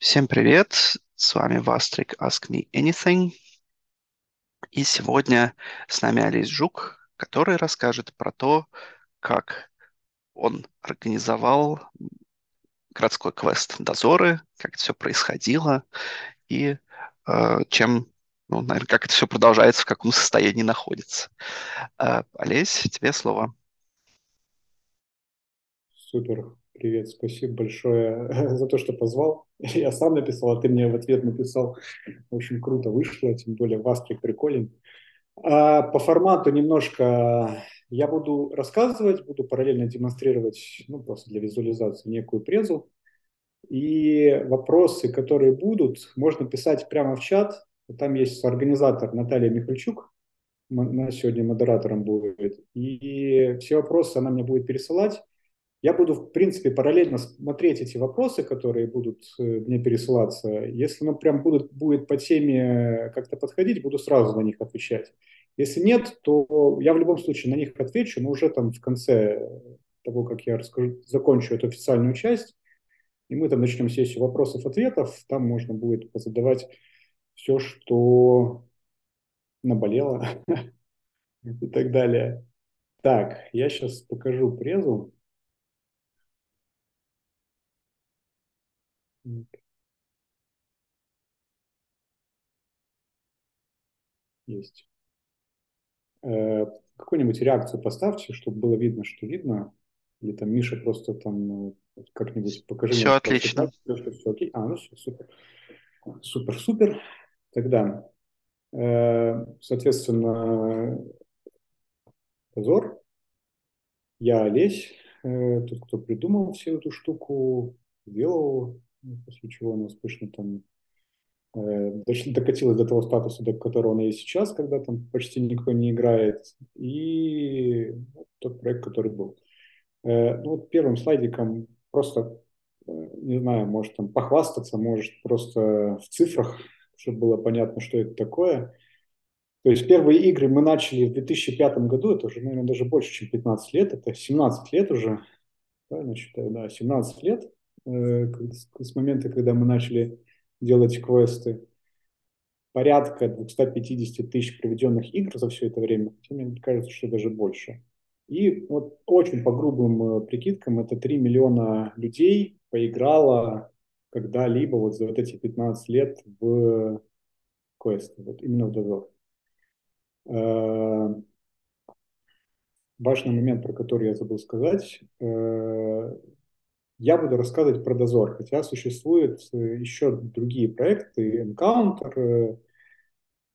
Всем привет! С вами Вастрик Ask Me Anything. И сегодня с нами Алис Жук, который расскажет про то, как он организовал городской квест «Дозоры», как это все происходило и э, чем, ну, наверное, как это все продолжается, в каком состоянии находится. Э, Олесь, тебе слово. Супер, привет, спасибо большое за то, что позвал. Я сам написал, а ты мне в ответ написал. Общем, круто вышло, тем более Вастрик приколен. А по формату немножко я буду рассказывать, буду параллельно демонстрировать, ну, просто для визуализации некую презу. И вопросы, которые будут, можно писать прямо в чат. Там есть организатор Наталья Михальчук, она сегодня модератором будет. И все вопросы она мне будет пересылать. Я буду, в принципе, параллельно смотреть эти вопросы, которые будут э, мне пересылаться. Если оно прям будут, будет по теме как-то подходить, буду сразу на них отвечать. Если нет, то я в любом случае на них отвечу, но уже там в конце того, как я расскажу, закончу эту официальную часть, и мы там начнем сессию вопросов-ответов, там можно будет позадавать все, что наболело и так далее. Так, я сейчас покажу презу. Есть. Э, какую-нибудь реакцию поставьте, чтобы было видно, что видно. Или там Миша просто там э, как-нибудь покажи. Все мне, отлично. Что все окей. А, ну все, супер. Супер, супер. Тогда, э, соответственно, Позор. Я Олесь, э, тот, кто придумал всю эту штуку, сделал, после чего у нас пышно там э, докатилась до того статуса, до которого она есть сейчас, когда там почти никто не играет, и тот проект, который был. Э, ну, вот первым слайдиком просто, э, не знаю, может там похвастаться, может просто в цифрах, чтобы было понятно, что это такое. То есть первые игры мы начали в 2005 году, это уже, наверное, даже больше, чем 15 лет, это 17 лет уже, правильно считаю, да, 17 лет с момента, когда мы начали делать квесты. Порядка 250 тысяч проведенных игр за все это время, мне кажется, что даже больше. И вот очень по грубым э, прикидкам это 3 миллиона людей поиграло когда-либо вот за вот эти 15 лет в квесты, вот именно в дозор. Э, важный момент, про который я забыл сказать. Э, я буду рассказывать про дозор, хотя существуют еще другие проекты, Encounter,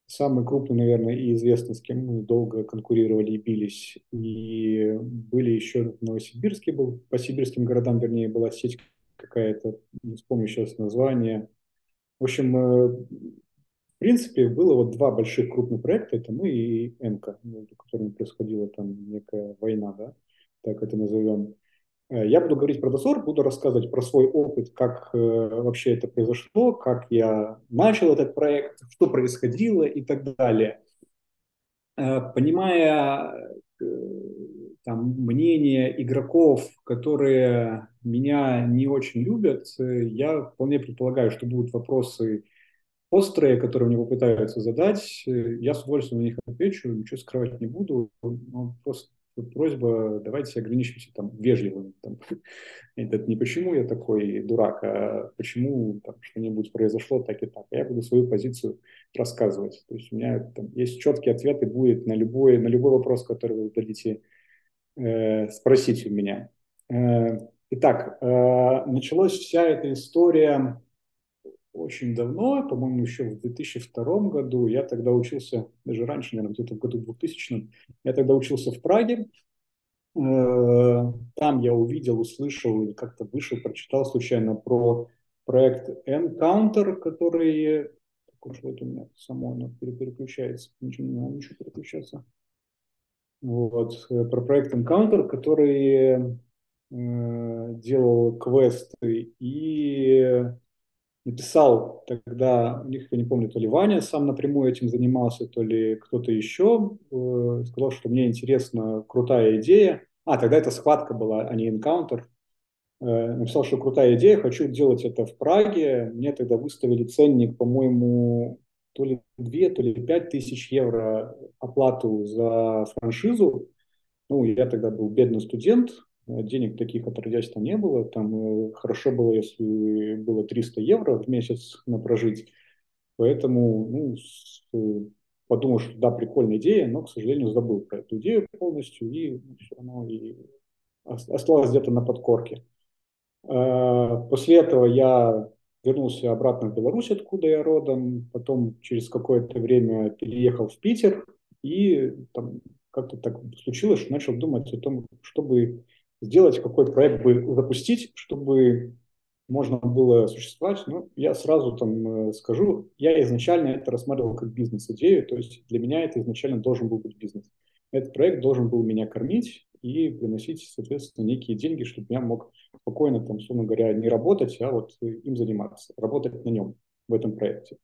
самый крупный, наверное, и известный, с кем мы долго конкурировали и бились. И были еще в Новосибирске, был, по сибирским городам, вернее, была сеть какая-то, не вспомню сейчас название. В общем, э, в принципе, было вот два больших крупных проекта, это мы и Энка, между которыми происходила там некая война, да, так это назовем. Э, я буду говорить про дозор, буду рассказывать про свой опыт, как э, вообще это произошло, как я начал этот проект, что происходило и так далее. Э, понимая там, мнение игроков, которые меня не очень любят, я вполне предполагаю, что будут вопросы острые, которые мне попытаются задать. Я с удовольствием на них отвечу, ничего скрывать не буду. Но просто просьба, давайте ограничимся там вежливым. Там, это не почему я такой дурак, а почему там, что-нибудь произошло так и так. Я буду свою позицию рассказывать. То есть у меня там есть четкие ответы, будет на любой, на любой вопрос, который вы дадите э, спросить у меня. Э, итак, э, началась вся эта история очень давно, по-моему, еще в 2002 году. Я тогда учился, даже раньше, наверное, где-то в году 2000, я тогда учился в Праге. Э, там я увидел, услышал или как-то вышел, прочитал случайно про проект Encounter, который... Так уж вот у меня само оно переключается, ничего не надо ничего переключаться. Вот, э, про проект Encounter, который э, делал квесты и написал тогда, них, я не помню, то ли Ваня сам напрямую этим занимался, то ли кто-то еще, э, сказал, что мне интересна крутая идея. А, тогда это схватка была, а не энкаунтер. написал, что крутая идея, хочу делать это в Праге. Мне тогда выставили ценник, по-моему, то ли 2, то ли 5 тысяч евро оплату за франшизу. Ну, я тогда был бедный студент, денег таких отродясь там не было. Там хорошо было, если было 300 евро в месяц на прожить. Поэтому ну, с, подумал, что да, прикольная идея, но, к сожалению, забыл про эту идею полностью и все равно и осталось где-то на подкорке. А, после этого я вернулся обратно в Беларусь, откуда я родом, потом через какое-то время переехал в Питер и там как-то так случилось, что начал думать о том, чтобы сделать, какой проект бы запустить, чтобы можно было существовать. Ну, я сразу там э, скажу, я изначально это рассматривал как бизнес-идею, то есть для меня это изначально должен был быть бизнес. Этот проект должен был меня кормить и приносить, соответственно, некие деньги, чтобы я мог спокойно, там, условно говоря, не работать, а вот им заниматься, работать на нем, в этом проекте.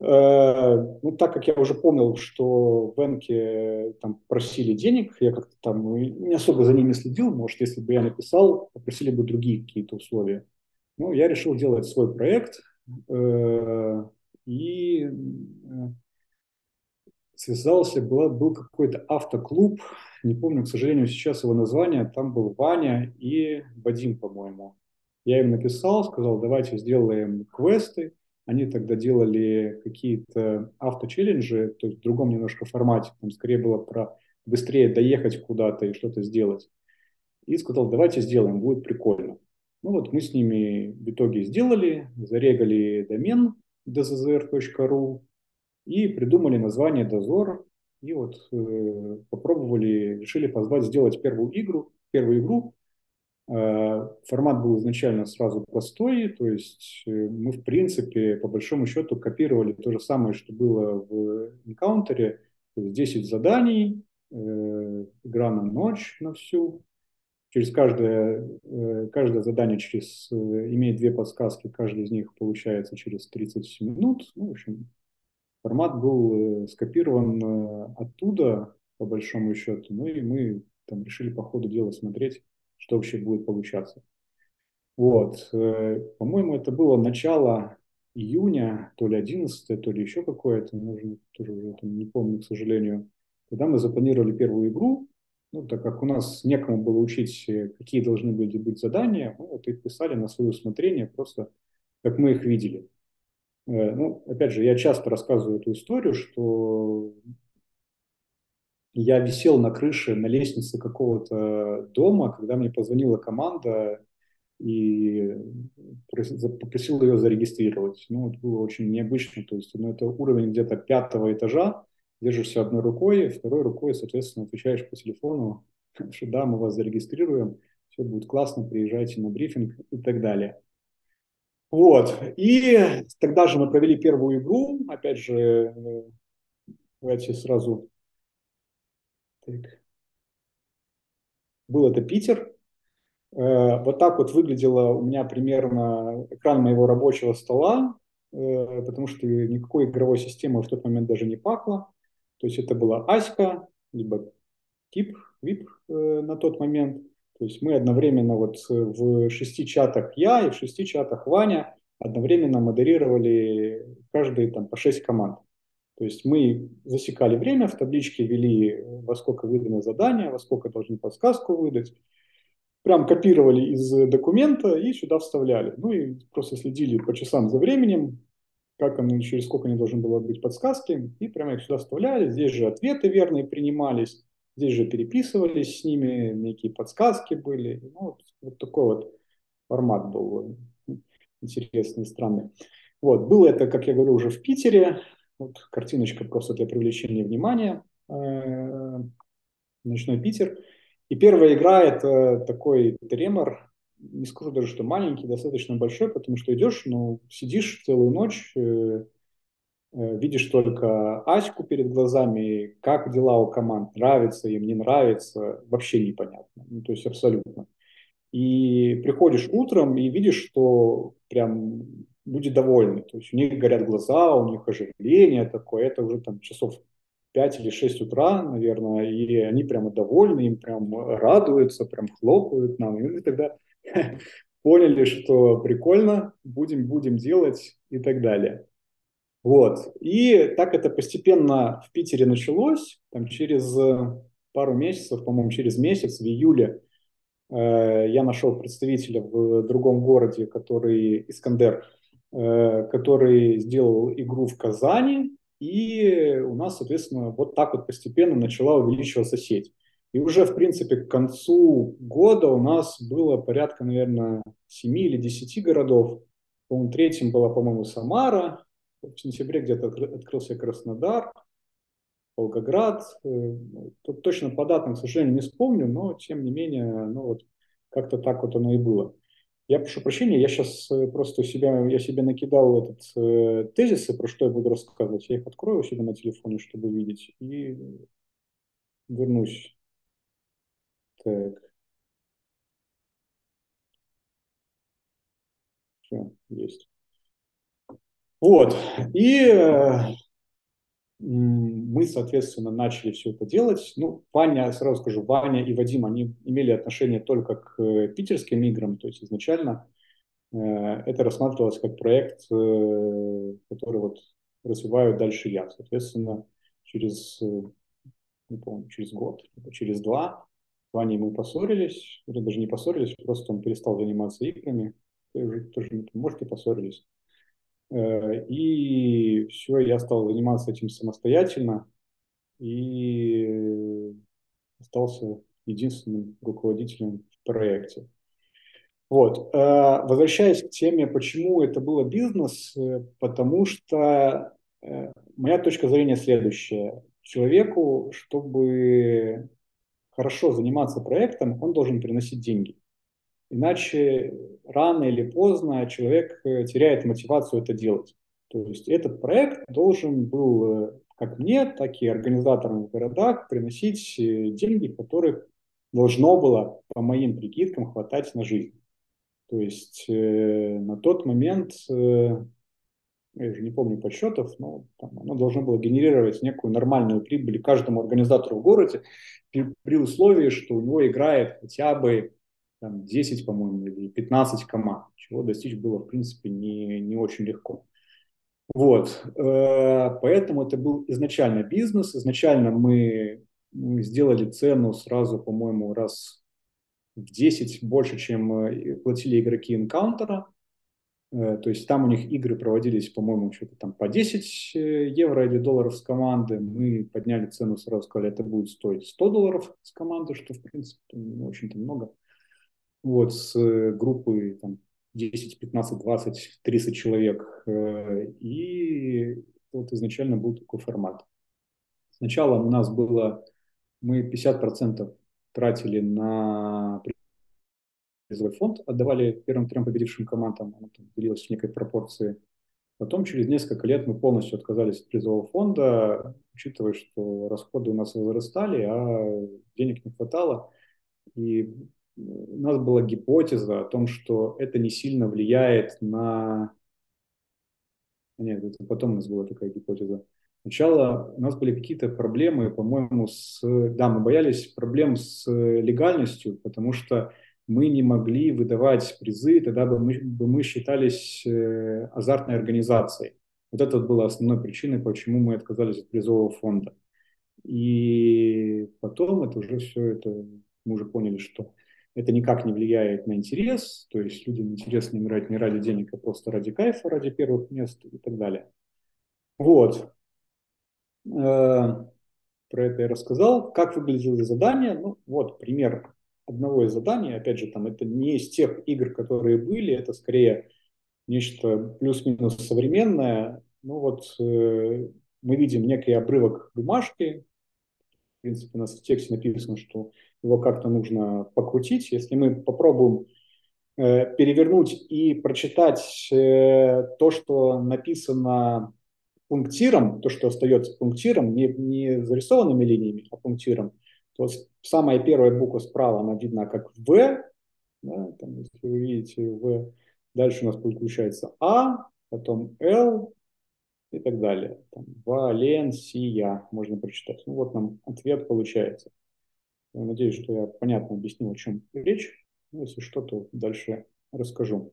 Э, ну, так как я уже помнил, что в Энке там просили денег, я как-то там не особо за ними следил, может, если бы я написал, попросили бы другие какие-то условия. Ну, я решил делать свой проект э, и э, связался, был, был какой-то автоклуб, не помню, к сожалению, сейчас его название, там был Ваня и Вадим, по-моему. Я им написал, сказал, давайте сделаем квесты, они тогда делали какие-то авточелленджи, то есть в другом немножко формате. Там скорее было про быстрее доехать куда-то и что-то сделать. И сказал, давайте сделаем, будет прикольно. Ну вот мы с ними в итоге сделали, зарегали домен dzr.ru и придумали название «Дозор». И вот э, попробовали, решили позвать сделать первую игру, первую игру, формат был изначально сразу простой, то есть э, мы, в принципе, по большому счету копировали то же самое, что было в энкаунтере, то есть 10 заданий, э, игра на ночь на всю, через каждое, каждое задание через, имеет две подсказки, каждый из них получается через 30 минут. Ну, в общем, формат был скопирован оттуда, по большому счету, ну и мы там решили по ходу дела смотреть, что вообще будет получаться. Вот, э, по-моему, это было начало июня, то ли 11, то ли еще какое-то, можно тоже уже там не помню, к сожалению. Когда мы запланировали первую игру, ну, так как у нас некому было учить, э, какие должны были быть задания, мы вот их писали на свое усмотрение, просто как мы их видели. Э, ну, опять же, я часто рассказываю эту историю, что я висел на крыше, на лестнице какого-то дома, когда мне позвонила команда и попросил ее зарегистрировать. Ну, это было очень необычно, то есть ну, это уровень где-то пятого этажа, держишься одной рукой, второй рукой, соответственно, отвечаешь по телефону, что да, мы вас зарегистрируем, все будет классно, приезжайте на брифинг и так далее. Вот, и тогда же мы провели первую игру, опять же, э, давайте сразу так. Был это Питер. Э, вот так вот выглядело у меня примерно экран моего рабочего стола, э, потому что никакой игровой системы в тот момент даже не пахло. То есть это была Аська, либо Тип, VIP э, на тот момент. То есть мы одновременно вот в шести чатах я и в шести чатах Ваня одновременно модерировали каждый там по шесть команд. То есть мы засекали время, в табличке вели, во сколько выдано задание, во сколько должны подсказку выдать. Прям копировали из документа и сюда вставляли. Ну и просто следили по часам за временем, как они, через сколько они должны было быть подсказки, и прямо их сюда вставляли. Здесь же ответы верные принимались, здесь же переписывались с ними, некие подсказки были. Ну, вот, вот такой вот формат был интересный, странный. Вот, было это, как я говорю, уже в Питере. Вот картиночка просто для привлечения внимания. Э, Ночной Питер. И первая игра это такой тремор, не скажу даже, что маленький, достаточно большой, потому что идешь, ну, сидишь целую ночь, э, э, видишь только Аську перед глазами, как дела у команд, нравится им, не нравится, вообще непонятно, ну, то есть абсолютно. И приходишь утром и видишь, что прям люди довольны. То есть у них горят глаза, у них оживление такое. Это уже там часов 5 или 6 утра, наверное, и они прямо довольны, им прям радуются, прям хлопают нам. И мы тогда поняли, что прикольно, будем, будем делать и так далее. Вот. И так это постепенно в Питере началось. Там через пару месяцев, по-моему, через месяц, в июле, э, я нашел представителя в другом городе, который, Искандер, э, который сделал игру в Казани. И у нас, соответственно, вот так вот постепенно начала увеличиваться сеть. И уже, в принципе, к концу года у нас было порядка, наверное, 7 или 10 городов. По-моему, третьим была, по-моему, Самара. В сентябре где-то открылся Краснодар, Волгоград. Э, тут точно по датам, к сожалению, не вспомню, но, тем не менее, ну вот как-то так вот оно и было. Я прошу прощения, я сейчас э, просто у себя, я себе накидал этот э, тезисы, про что я буду рассказывать. Я их открою у себя на телефоне, чтобы видеть, и вернусь так. Все, есть. Вот. И э, мы, соответственно, начали все это делать. Ну, Ваня, сразу скажу, Ваня и Вадим, они имели отношение только к э, питерским играм, то есть изначально э, это рассматривалось как проект, э, который вот развиваю дальше я. Соответственно, через, э, не помню, через год, через два с Ваней мы поссорились, или даже не поссорились, просто он перестал заниматься играми, уже тоже, может, и поссорились. Э, и все, я стал заниматься этим самостоятельно и остался единственным руководителем в проекте. Вот. Э, возвращаясь к теме, почему это было бизнес, э, потому что моя точка зрения следующая. Человеку, чтобы хорошо заниматься проектом, он должен приносить деньги. Иначе рано или поздно человек э, теряет мотивацию это делать. То есть этот проект должен был э, как мне, так и организаторам в городах приносить э, деньги, которых должно было, по моим прикидкам, хватать на жизнь. То есть э, на тот момент э, я уже не помню подсчетов, но там, оно должно было генерировать некую нормальную прибыль каждому организатору в городе при, при условии, что у него играет хотя бы там, 10, по-моему, или 15 команд, чего достичь было, в принципе, не, не очень легко. Вот, э, поэтому это был изначально бизнес. Изначально мы, сделали цену сразу, по-моему, раз в 10 больше, чем э, платили игроки инкаунтера. Э, то есть там у них игры проводились, по-моему, что-то там по 10 э, евро или долларов с команды. Мы подняли цену, сразу сказали, это будет стоить 100 долларов с команды, что, в принципе, не очень-то много. Вот, с э, группы там, 10, 15, 20, 30 человек. И вот изначально был такой формат. Сначала у нас было, мы 50% тратили на призовой фонд отдавали первым трем победившим командам, оно там делилось в некой пропорции. Потом через несколько лет мы полностью отказались от призового фонда, учитывая, что расходы у нас вырастали, а денег не хватало. И у нас была гипотеза о том, что это не сильно влияет на... Нет, это потом у нас была такая гипотеза. Сначала у нас были какие-то проблемы, по-моему, с... Да, мы боялись проблем с легальностью, потому что мы не могли выдавать призы, тогда бы мы, бы мы считались э, азартной организацией. Вот это была основной причиной, почему мы отказались от призового фонда. И потом это уже все это, мы уже поняли, что это никак не влияет на интерес, то есть людям интересно играть не ради денег, а просто ради кайфа, ради первых мест и так далее. Вот. Э, про это я рассказал. Как выглядело задание? Ну, вот пример одного из заданий, опять же, там это не из тех игр, которые были, это скорее нечто плюс-минус современное. Ну вот э, мы видим некий обрывок бумажки, в принципе, у нас в тексте написано, что его как-то нужно покрутить. Если мы попробуем э, перевернуть и прочитать э, то, что написано пунктиром, то, что остается пунктиром, не, не зарисованными линиями, а пунктиром, то самая первая буква справа, она видна как В, да, там, если вы видите В, дальше у нас получается А, потом Л и так далее. Там, Валенсия можно прочитать. Ну вот нам ответ получается. Надеюсь, что я понятно объяснил, о чем речь. Ну, если что, то дальше расскажу.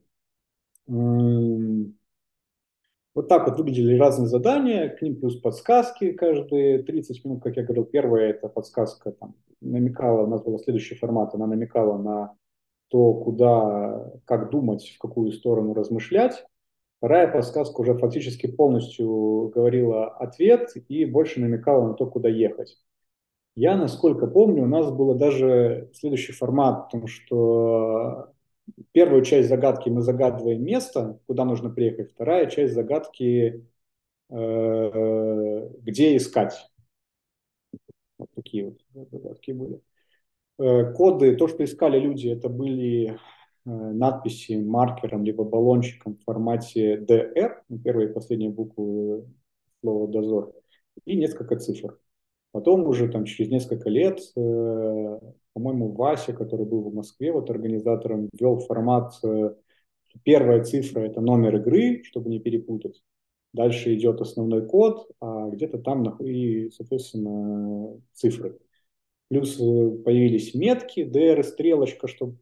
Вот так вот выглядели разные задания, к ним плюс подсказки каждые 30 минут, как я говорил. Первая это подсказка там, намекала, у нас был следующий формат, она намекала на то, куда, как думать, в какую сторону размышлять. Вторая подсказка уже фактически полностью говорила ответ и больше намекала на то, куда ехать. Я, насколько помню, у нас было даже следующий формат, потому что первую часть загадки мы загадываем место, куда нужно приехать, вторая часть загадки, э, где искать. Вот такие вот загадки были. Э, коды, то, что искали люди, это были э, надписи маркером либо баллончиком в формате DR, первые и последние буквы слова «дозор», и несколько цифр. Потом уже там через несколько лет, э, по-моему, Вася, который был в Москве, вот организатором, ввел формат, э, первая цифра – это номер игры, чтобы не перепутать. Дальше идет основной код, а где-то там и, соответственно, цифры. Плюс э, появились метки, DR, стрелочка, чтобы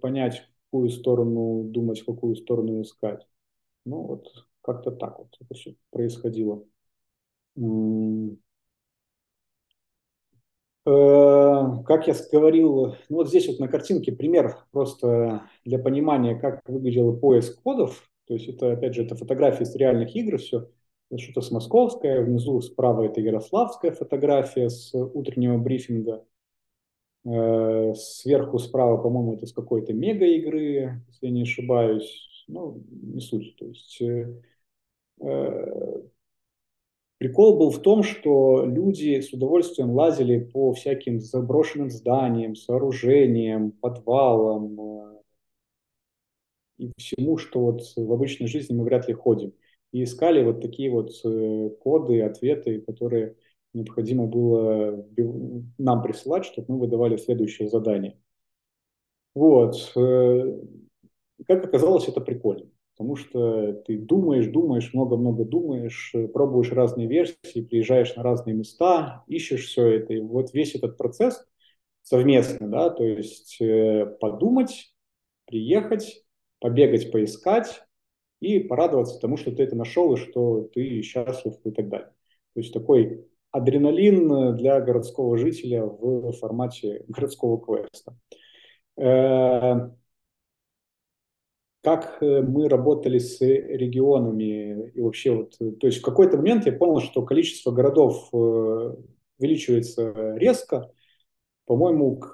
понять, в какую сторону думать, в какую сторону искать. Ну вот как-то так вот это все происходило. Э, как я говорил, ну вот здесь вот на картинке пример просто для понимания, как выглядел поиск кодов. То есть это, опять же, это фотографии из реальных игр, все. Что-то с московская, внизу справа это ярославская фотография с утреннего брифинга. Э, сверху справа, по-моему, это с какой-то мега игры, если я не ошибаюсь. Ну, не суть. То есть э, Прикол был в том, что люди с удовольствием лазили по всяким заброшенным зданиям, сооружениям, подвалам э, и всему, что вот в обычной жизни мы вряд ли ходим. И искали вот такие вот э, коды, ответы, которые необходимо было нам присылать, чтобы мы выдавали следующее задание. Вот. Э, как оказалось, это прикольно потому что ты думаешь, думаешь, много-много думаешь, пробуешь разные версии, приезжаешь на разные места, ищешь все это. И вот весь этот процесс совместный, да, то есть э, подумать, приехать, побегать, поискать и порадоваться тому, что ты это нашел и что ты счастлив и так далее. То есть такой адреналин для городского жителя в формате городского квеста. Э, как э, мы работали с регионами и вообще вот, э, то есть в какой-то момент я понял, что количество городов э, увеличивается резко. По-моему, к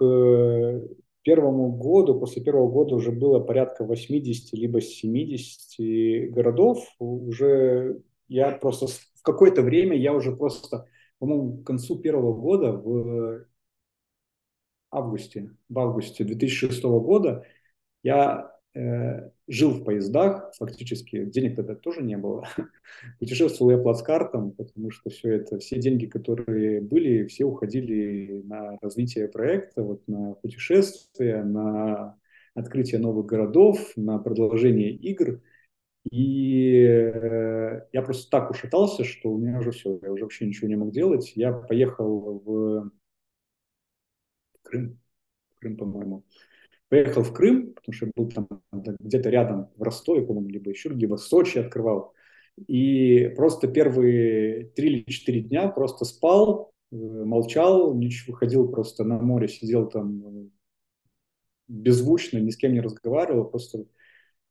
первому году, после первого года уже было порядка 80 либо 70 городов. Уже я просто в какое-то время я уже просто, по-моему, к концу первого года в августе, в августе 2006 года я Э, жил в поездах, фактически денег тогда тоже не было. Путешествовал я плацкартом, потому что все это, все деньги, которые были, все уходили на развитие проекта, вот на путешествия, на открытие новых городов, на продолжение игр. И э, я просто так ушатался, что у меня уже все, я уже вообще ничего не мог делать. Я поехал в Крым, Крым, по-моему, Поехал в Крым, потому что был там где-то рядом в Ростове, по-моему, либо еще где-то в Сочи открывал. И просто первые три или четыре дня просто спал, э, молчал, ничего, ходил просто на море, сидел там э, беззвучно, ни с кем не разговаривал, просто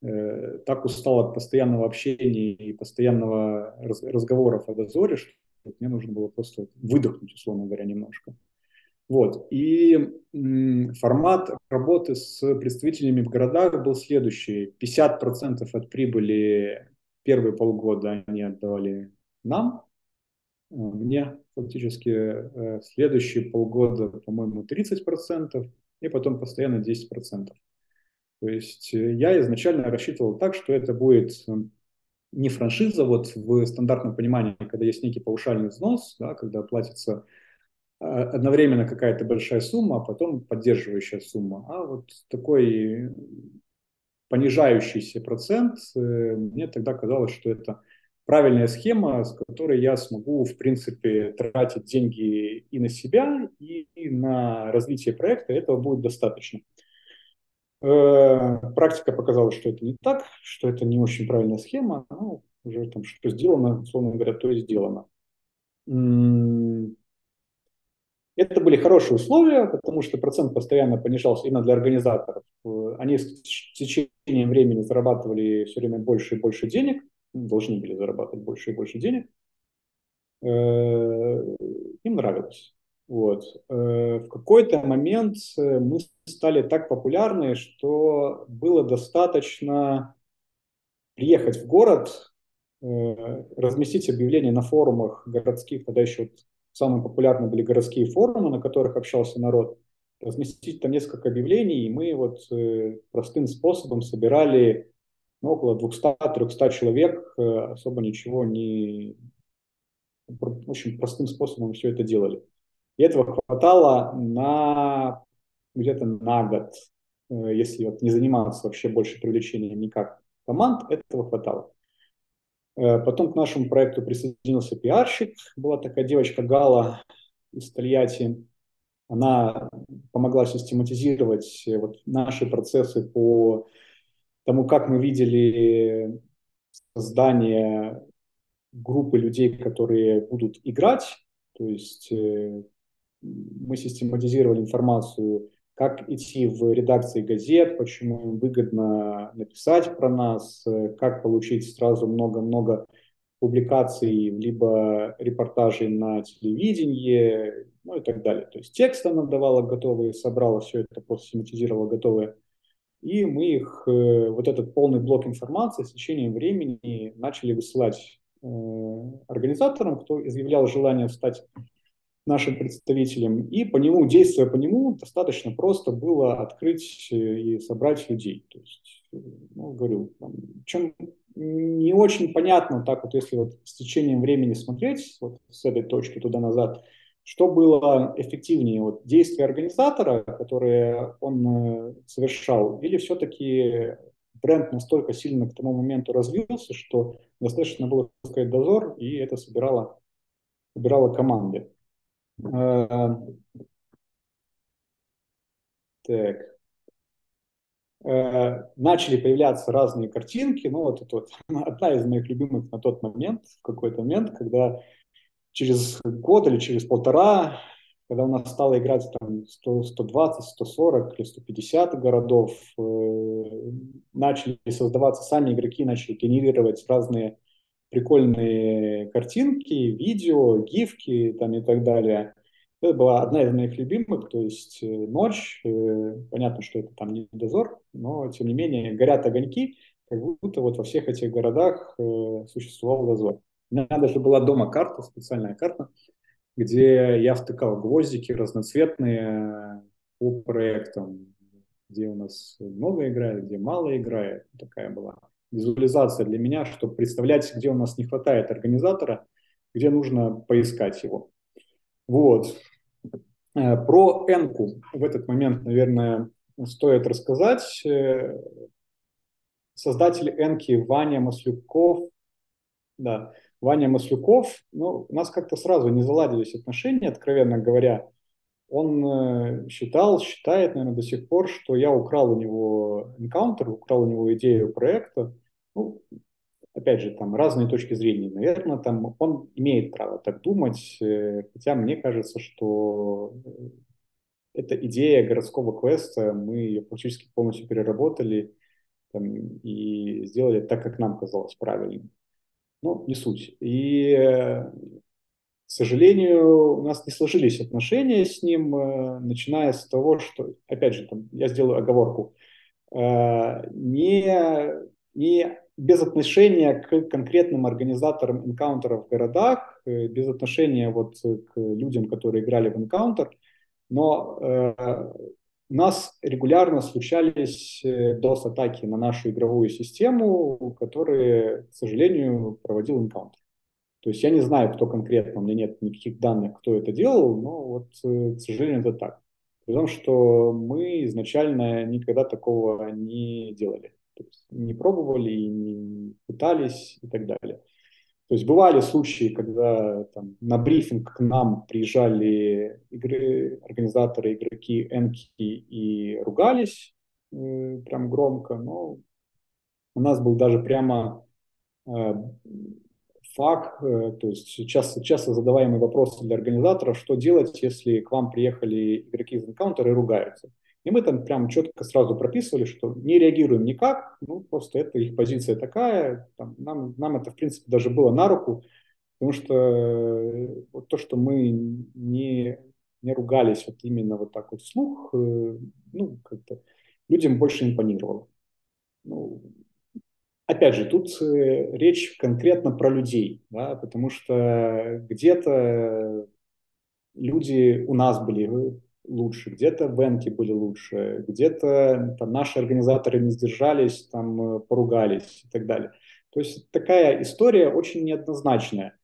э, так устал от постоянного общения и постоянного раз, разговоров о дозоре, что мне нужно было просто выдохнуть, условно говоря, немножко. Вот. И формат работы с представителями в городах был следующий. 50% от прибыли первые полгода они отдавали нам, э, мне фактически э, следующие полгода, по-моему, 30%, и потом постоянно 10%. То есть э, я изначально рассчитывал так, что это будет не франшиза, вот в стандартном понимании, когда есть некий паушальный взнос, да, когда платится одновременно какая-то большая сумма, а потом поддерживающая сумма. А вот такой понижающийся процент, э, мне тогда казалось, что это правильная схема, с которой я смогу, в принципе, тратить деньги и на себя, и на развитие проекта. Этого будет достаточно. Э, практика показала, что это не так, что это не очень правильная схема. Ну, уже там что сделано, условно говоря, то и сделано. Это были хорошие условия, потому что процент постоянно понижался именно для организаторов. Э, они с течением времени зарабатывали все время больше и больше денег, должны были зарабатывать больше и больше денег. Э, им нравилось. Вот. Э, в какой-то момент мы стали так популярны, что было достаточно приехать в город, разместить объявление на форумах городских, тогда еще самые популярные были городские форумы, на которых общался народ, разместить там несколько объявлений, и мы вот э, простым способом собирали ну, около 200-300 человек, э, особо ничего не... Очень простым способом все это делали. И этого хватало на где-то на год, э, если вот не заниматься вообще больше привлечением никак команд, этого хватало. Э, потом к нашему проекту присоединился пиарщик. Была такая девочка Гала из Тольятти. Она помогла систематизировать э, вот наши процессы по тому, как мы видели создание группы людей, которые будут играть. То есть э, мы систематизировали информацию как идти в редакции газет, почему им выгодно написать про нас, как получить сразу много-много публикаций, либо репортажей на телевидении, ну и так далее. То есть текст она давала готовые, собрала все это, просто систематизировала готовые. И мы их, э, вот этот полный блок информации с течением времени начали высылать э, организаторам, кто изъявлял желание стать нашим представителям, и по нему, действуя по нему, достаточно просто было открыть и собрать людей. То есть, ну, говорю, там, чем не очень понятно, так вот, если вот с течением времени смотреть, вот с этой точки туда-назад, что было эффективнее, вот действия организатора, которые он э, совершал, или все-таки бренд настолько сильно к тому моменту развился, что достаточно было сказать дозор, и это собирало, собирало команды. Э, так. Э, начали появляться разные картинки. Ну, вот это вот одна из моих любимых на тот момент, в какой-то момент, когда через год или через полтора, когда у нас стало играть там 100, 120, 140 или 150 городов, э, начали создаваться сами игроки, начали генерировать разные прикольные картинки, видео, гифки там и так далее. Это была одна из моих любимых, то есть э, ночь, э, понятно, что это там не дозор, но тем не менее горят огоньки, как будто вот во всех этих городах э, существовал дозор. У меня даже была дома карта, специальная карта, где я втыкал гвоздики разноцветные по проектам, где у нас много играет, где мало играет. Такая была визуализация для меня, чтобы представлять, где у нас не хватает организатора, где нужно поискать его. Вот. Э, про Энку в этот момент, наверное, стоит рассказать. Э, создатель Энки Ваня Маслюков, да, Ваня Маслюков, ну, у нас как-то сразу не заладились отношения, откровенно говоря. Он э, считал, считает, наверное, до сих пор, что я украл у него энкаунтер, украл у него идею проекта. Ну, опять же, там разные точки зрения. Наверное, там он имеет право так думать, э, хотя мне кажется, что э, эта идея городского квеста, мы ее практически полностью переработали там, и сделали так, как нам казалось правильным. Ну, не суть. И к сожалению, у нас не сложились отношения с ним, э, начиная с того, что, опять же, там, я сделаю оговорку, э, не, не без отношения к конкретным организаторам энкаунтеров в городах, э, без отношения вот к людям, которые играли в энкаунтер, но у нас регулярно случались DOS-атаки на нашу игровую систему, которые, к сожалению, проводил энкаунтер. То есть я не знаю, кто конкретно, у меня нет никаких данных, кто это делал, но вот, э, к сожалению, это так. При том, что мы изначально никогда такого не делали. То есть не пробовали, не пытались и так далее. То есть бывали случаи, когда там, на брифинг к нам приезжали игры, организаторы, игроки Энки и ругались, э, прям громко, но у нас был даже прямо э, факт, э, то есть часто, часто задаваемый вопрос для организаторов, что делать, если к вам приехали игроки из энкаунтера и ругаются. И мы там прям четко сразу прописывали, что не реагируем никак, ну просто это их позиция такая, там, нам, нам это в принципе даже было на руку, потому что э, вот то, что мы не, не ругались вот именно вот так вот вслух, э, ну как-то людям больше импонировало. Ну, опять же, тут э, речь конкретно про людей, да, потому что где-то люди у нас были лучше, где-то в Энке были лучше, где-то там, наши организаторы не сдержались, там э, поругались и так далее. То есть такая история очень неоднозначная.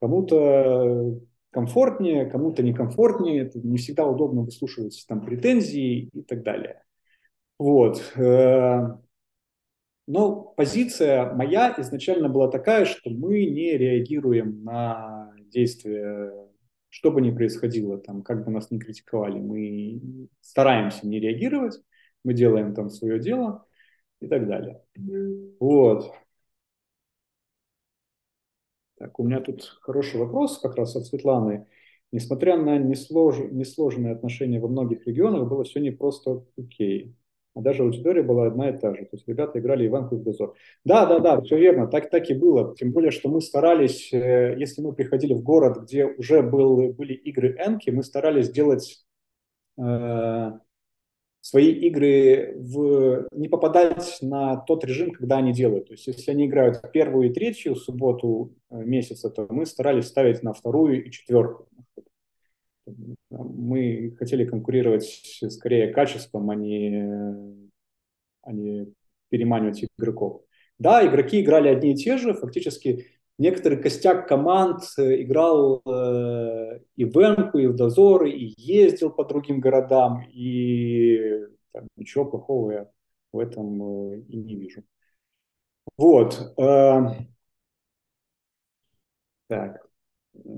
Кому-то комфортнее, кому-то некомфортнее, это не всегда удобно выслушивать там претензии и так далее. Вот. Но позиция моя изначально была такая, что мы не реагируем на действия, что бы ни происходило, там, как бы нас ни критиковали, мы стараемся не реагировать, мы делаем там свое дело и так далее. Вот. Так, у меня тут хороший вопрос как раз от Светланы. Несмотря на неслож... несложные отношения во многих регионах, было все не просто окей даже аудитория была одна и та же. То есть ребята играли Иванку в дозор. Да, да, да, все верно, так, так и было. Тем более, что мы старались, э, если мы приходили в город, где уже был, были игры Энки, мы старались делать э, свои игры, в, не попадать на тот режим, когда они делают. То есть если они играют в первую и третью субботу э, месяца, то мы старались ставить на вторую и четвертую. Мы хотели конкурировать скорее качеством, а не, а не переманивать игроков. Да, игроки играли одни и те же, фактически некоторый костяк команд э, играл э, и в Эмку, и в Дозор, и ездил по другим городам, и там, ничего плохого я в этом э, и не вижу. Вот. Э, так,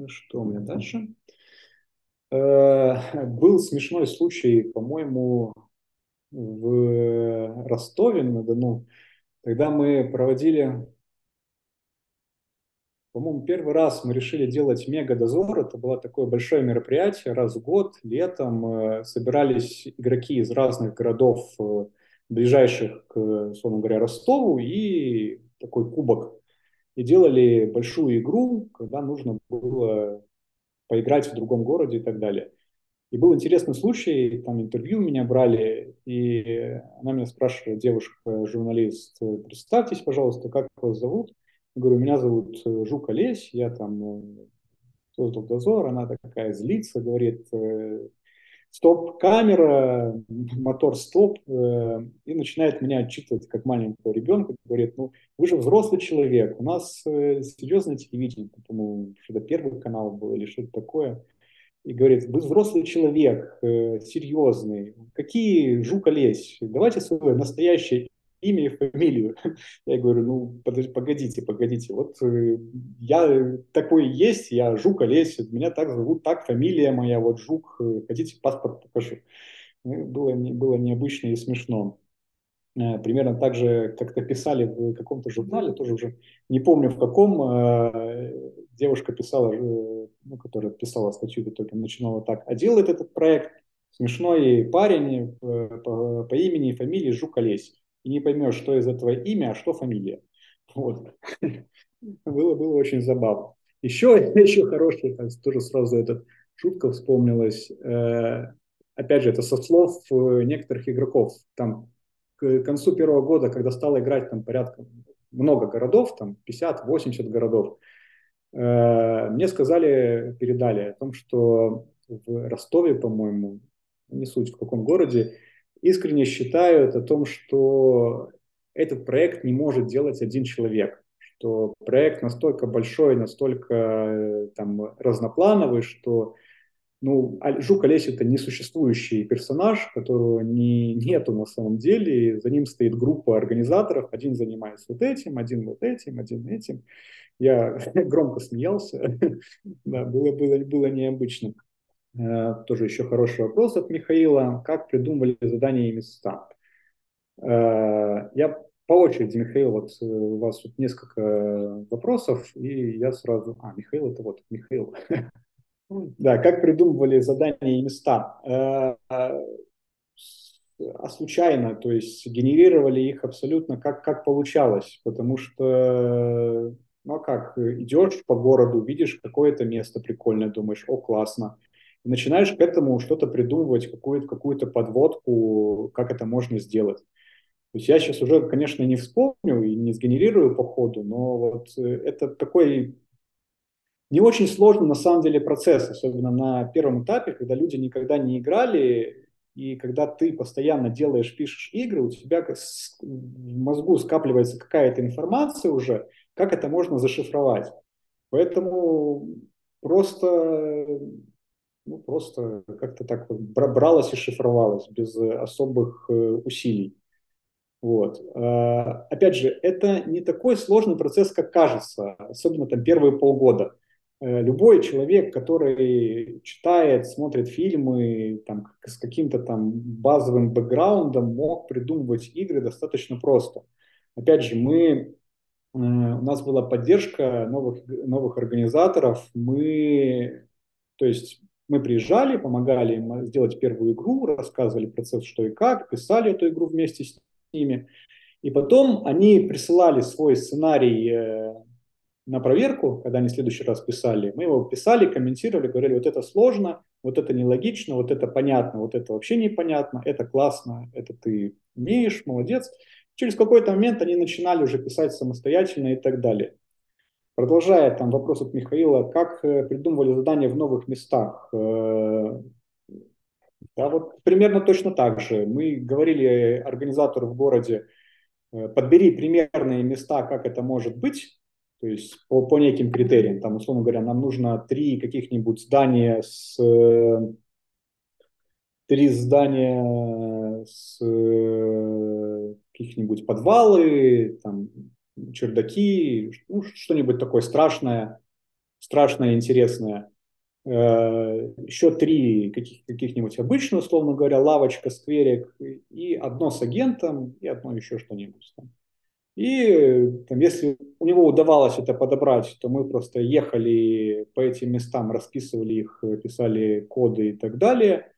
что у меня дальше? Э, был смешной случай, по-моему, в Ростове-на-Дону, когда мы проводили, по-моему, первый раз мы решили делать мега-дозор. Это было такое большое мероприятие, раз в год, летом. Э, собирались игроки из разных городов, э, ближайших к, условно говоря, Ростову, и такой кубок. И делали большую игру, когда нужно было поиграть в другом городе и так далее. И был интересный случай, там интервью меня брали, и она меня спрашивает, девушка-журналист, представьтесь, пожалуйста, как вас зовут? Я говорю, меня зовут э, Жук Олесь, я там э, создал дозор, она такая злится, говорит, э, стоп-камера, мотор стоп, э, и начинает меня отчитывать как маленького ребенка, говорит, ну, вы же взрослый человек, у нас э, серьезное телевидение, по-моему, что-то первый канал был или что-то такое, и говорит, вы взрослый человек, э, серьезный, какие жука лезь, давайте свое настоящее имя и фамилию. Я говорю, ну, погодите, погодите, вот э, я такой есть, я Жук Олесь, меня так зовут, так фамилия моя, вот Жук, э, хотите, паспорт покажу. Ну, было, было необычно и смешно. Э, примерно так же как-то писали в каком-то журнале, тоже уже не помню в каком, девушка писала, ну, которая писала статью в итоге, начинала так, а делает этот проект смешной парень по, по имени и фамилии Жук Олесь и не поймешь, что из этого имя, а что фамилия. Вот. Было, было очень забавно. Еще, еще хорошая, тоже сразу эта шутка вспомнилась. Э, опять же, это со слов э, некоторых игроков. Там к концу первого года, когда стало играть там порядка много городов, там 50-80 городов, э, мне сказали, передали о том, что в Ростове, по-моему, не суть в каком городе, искренне считают о том, что этот проект не может делать один человек, что проект настолько большой, настолько э, там, разноплановый, что ну, Жук Олесь это несуществующий персонаж, которого не, нету на самом деле. За ним стоит группа организаторов. Один занимается вот этим, один вот этим, один этим. Я громко смеялся. да, было, было, было необычно. Э, тоже еще хороший вопрос от Михаила. Как придумывали задания и места? Э, я по очереди, Михаил, вот э, у вас тут несколько вопросов, и я сразу... А, Михаил, это вот Михаил. Да, как придумывали задания и места? А случайно, то есть генерировали их абсолютно как, как получалось, потому что, ну а как, идешь по городу, видишь какое-то место прикольное, думаешь, о, классно, и начинаешь к этому что-то придумывать, какую-то какую подводку, как это можно сделать. То есть я сейчас уже, конечно, не вспомню и не сгенерирую по ходу, но вот э, это такой не очень сложный на самом деле процесс, особенно на первом этапе, когда люди никогда не играли, и когда ты постоянно делаешь, пишешь игры, у тебя в мозгу скапливается какая-то информация уже, как это можно зашифровать. Поэтому просто, ну, просто как-то так бралось и шифровалось без особых э, усилий. Вот. А, опять же, это не такой сложный процесс, как кажется, особенно там первые полгода. Э, любой человек, который читает, смотрит фильмы там, с каким-то там базовым бэкграундом, мог придумывать игры достаточно просто. Опять же, мы, э, у нас была поддержка новых, новых организаторов, мы, то есть мы приезжали, помогали им сделать первую игру, рассказывали процесс, что и как, писали эту игру вместе с ними. И потом они присылали свой сценарий э, на проверку, когда они в следующий раз писали. Мы его писали, комментировали, говорили, вот это сложно, вот это нелогично, вот это понятно, вот это вообще непонятно, это классно, это ты умеешь, молодец. Через какой-то момент они начинали уже писать самостоятельно и так далее. Продолжая там вопрос от Михаила, как э, придумывали задания в новых местах? Э, да, вот примерно точно так же. Мы говорили организатору в городе, э, подбери примерные места, как это может быть, то есть по, по неким критериям. Там, условно говоря, нам нужно три каких-нибудь здания с три здания с каких-нибудь подвалы, там, чердаки, ну, что-нибудь такое страшное, страшное, интересное. Э, еще три каких- каких-нибудь обычных, условно говоря, лавочка, скверик, и одно с агентом, и одно еще что-нибудь там. И там, если у него удавалось это подобрать, то мы просто ехали по этим местам, расписывали их, писали коды и так далее.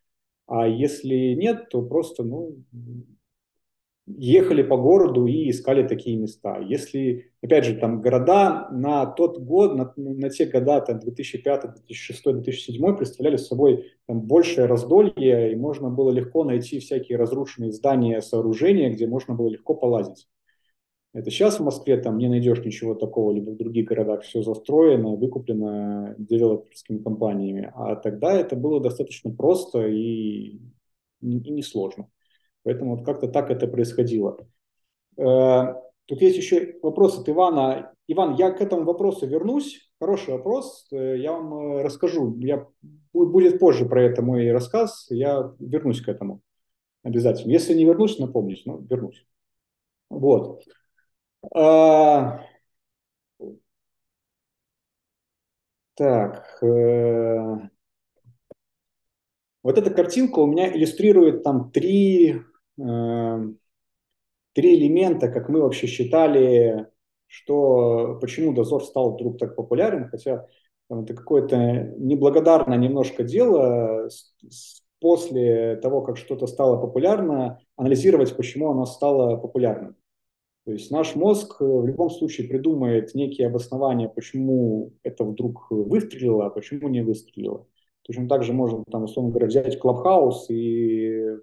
А если нет, то просто ну, ехали по городу и искали такие места. Если, опять же, там города на тот год, на, на те года, там 2005, 2006, 2007 представляли собой там, большее раздолье, и можно было легко найти всякие разрушенные здания, сооружения, где можно было легко полазить. Это сейчас в Москве там не найдешь ничего такого, либо в других городах все застроено, выкуплено девелоперскими компаниями. А тогда это было достаточно просто и, и несложно. Поэтому вот как-то так это происходило. Э, тут есть еще вопрос от Ивана. Иван, я к этому вопросу вернусь. Хороший вопрос. Э, я вам э, расскажу. Я, будет позже про это мой рассказ. Я вернусь к этому обязательно. Если не вернусь, напомнюсь, но вернусь. Вот. Так. Вот эта картинка у меня иллюстрирует там три три элемента, как мы вообще считали, что почему дозор стал вдруг так популярен, хотя это какое-то неблагодарное немножко дело после того, как что-то стало популярно, анализировать, почему оно стало популярным. То есть наш мозг в любом случае придумает некие обоснования, почему это вдруг выстрелило, а почему не выстрелило. Точно так же можно, там, условно говоря, взять Clubhouse и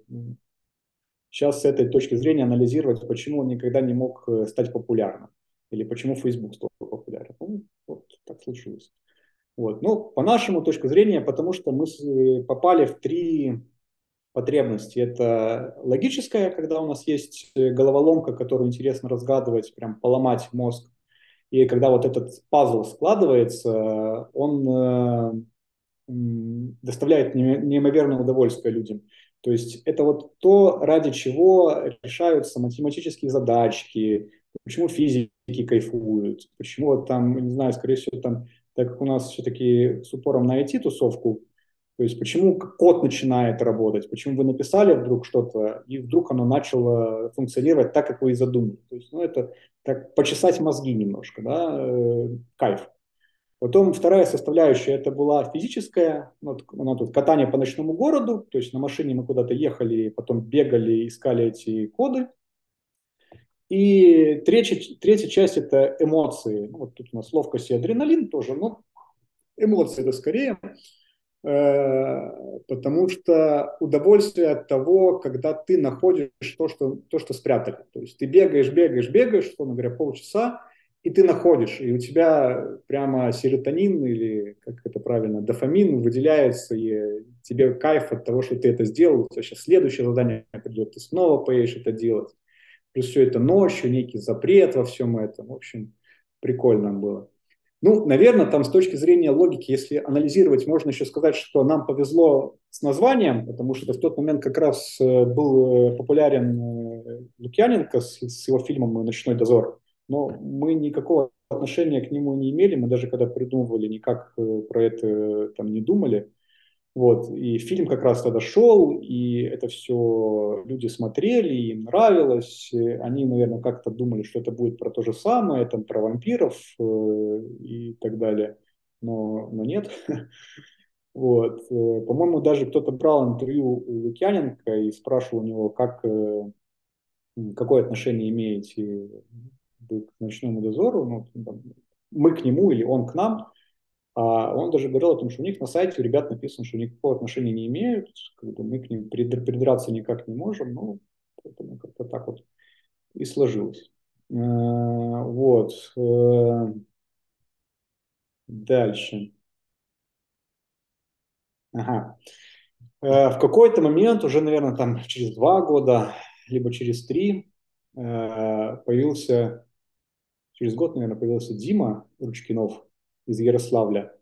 сейчас с этой точки зрения анализировать, почему он никогда не мог э, стать популярным, или почему Facebook стал популярным. Ну, вот так случилось. Вот. Ну, по нашему точке зрения, потому что мы э, попали в три потребности. Это логическая, когда у нас есть э, головоломка, которую интересно разгадывать, прям поломать мозг. И когда вот этот пазл складывается, он доставляет неимоверное удовольствие людям. То есть это вот то, ради чего решаются математические задачки, почему физики кайфуют, почему вот там, не знаю, скорее всего, там, так как у нас все-таки с упором на IT-тусовку, То есть почему код начинает работать, почему вы написали вдруг что-то, и вдруг оно начало функционировать так, как вы и задумали. То есть, ну, это так почесать мозги немножко, да, э, кайф. Потом вторая составляющая это была физическая, ну, ну, тут катание по ночному городу, то есть на машине мы куда-то ехали, потом бегали, искали эти коды. И третья, третья часть это эмоции. Вот тут у нас ловкость и адреналин тоже, но эмоции это скорее. Э, потому что удовольствие от того, когда ты находишь то, что, то, что спрятали. То есть ты бегаешь, бегаешь, бегаешь, условно говоря, полчаса, и ты находишь, и у тебя прямо серотонин или, как это правильно, дофамин выделяется, и тебе кайф от того, что ты это сделал, у тебя сейчас следующее задание придет, ты снова поедешь это делать. Плюс все это ночью, некий запрет во всем этом. В общем, прикольно было. Ну, наверное, там с точки зрения логики, если анализировать, можно еще сказать, что нам повезло с названием, потому что в тот момент как раз э, был э, популярен э, Лукьяненко с, с его фильмом «Ночной дозор», но мы никакого отношения к нему не имели, мы даже когда придумывали, никак про это там не думали. Вот. И фильм как раз тогда шел, и это все люди смотрели, им нравилось. Они, наверное, как-то думали, что это будет про то же самое, там, про вампиров э, и так далее. Но, но нет. Вот. Э, по-моему, даже кто-то брал интервью у Лукьяненко и спрашивал у него, как, э, какое отношение имеете к ночному дозору. Ну, мы к нему или он к нам. А он даже говорил о том, что у них на сайте у ребят написано, что никакого отношения не имеют, как бы мы к ним придраться никак не можем, ну, поэтому как-то так вот и сложилось. Э, вот. Э, дальше. Ага. Э, в какой-то момент, уже, наверное, там через два года, либо через три, появился, через год, наверное, появился Дима Ручкинов, из Ярославля,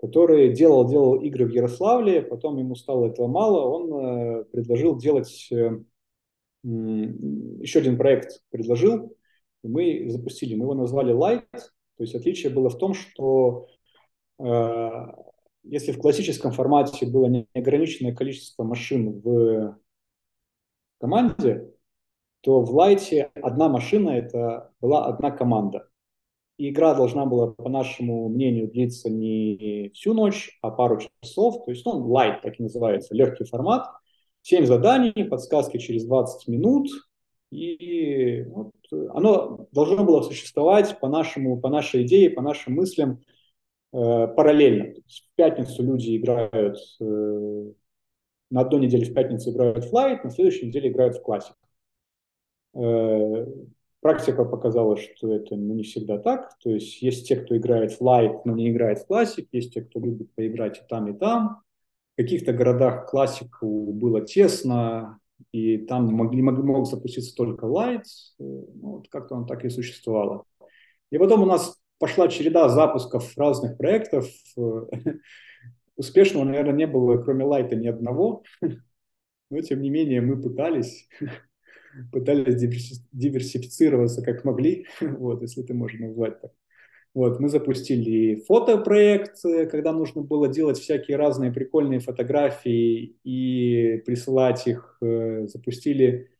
который делал, делал игры в Ярославле, потом ему стало этого мало, он э, предложил делать э, еще один проект, предложил, мы запустили, мы его назвали Light, то есть отличие было в том, что э, если в классическом формате было неограниченное количество машин в команде, то в Light одна машина это была одна команда. И игра должна была, по нашему мнению, длиться не всю ночь, а пару часов. То есть ну, light, так и называется, легкий формат. Семь заданий, подсказки через 20 минут. И вот, оно должно было существовать по, нашему, по нашей идее, по нашим мыслям э, параллельно. То есть в пятницу люди играют, э, на одной неделе в пятницу играют в Light, на следующей неделе играют в классик. Э, Практика показала, что это ну, не всегда так. То есть есть те, кто играет в лайт, но не играет в классик, есть те, кто любит поиграть и там, и там. В каких-то городах классику было тесно, и там могли, могли, мог запуститься только лайт. Ну, вот как-то он так и существовало. И потом у нас пошла череда запусков разных проектов. Успешного, наверное, не было, кроме лайта, ни одного. Но, тем не менее, мы пытались пытались диверсифицироваться как могли, вот, если это можно назвать так. Вот, мы запустили фотопроект, когда нужно было делать всякие разные прикольные фотографии и присылать их. Э, запустили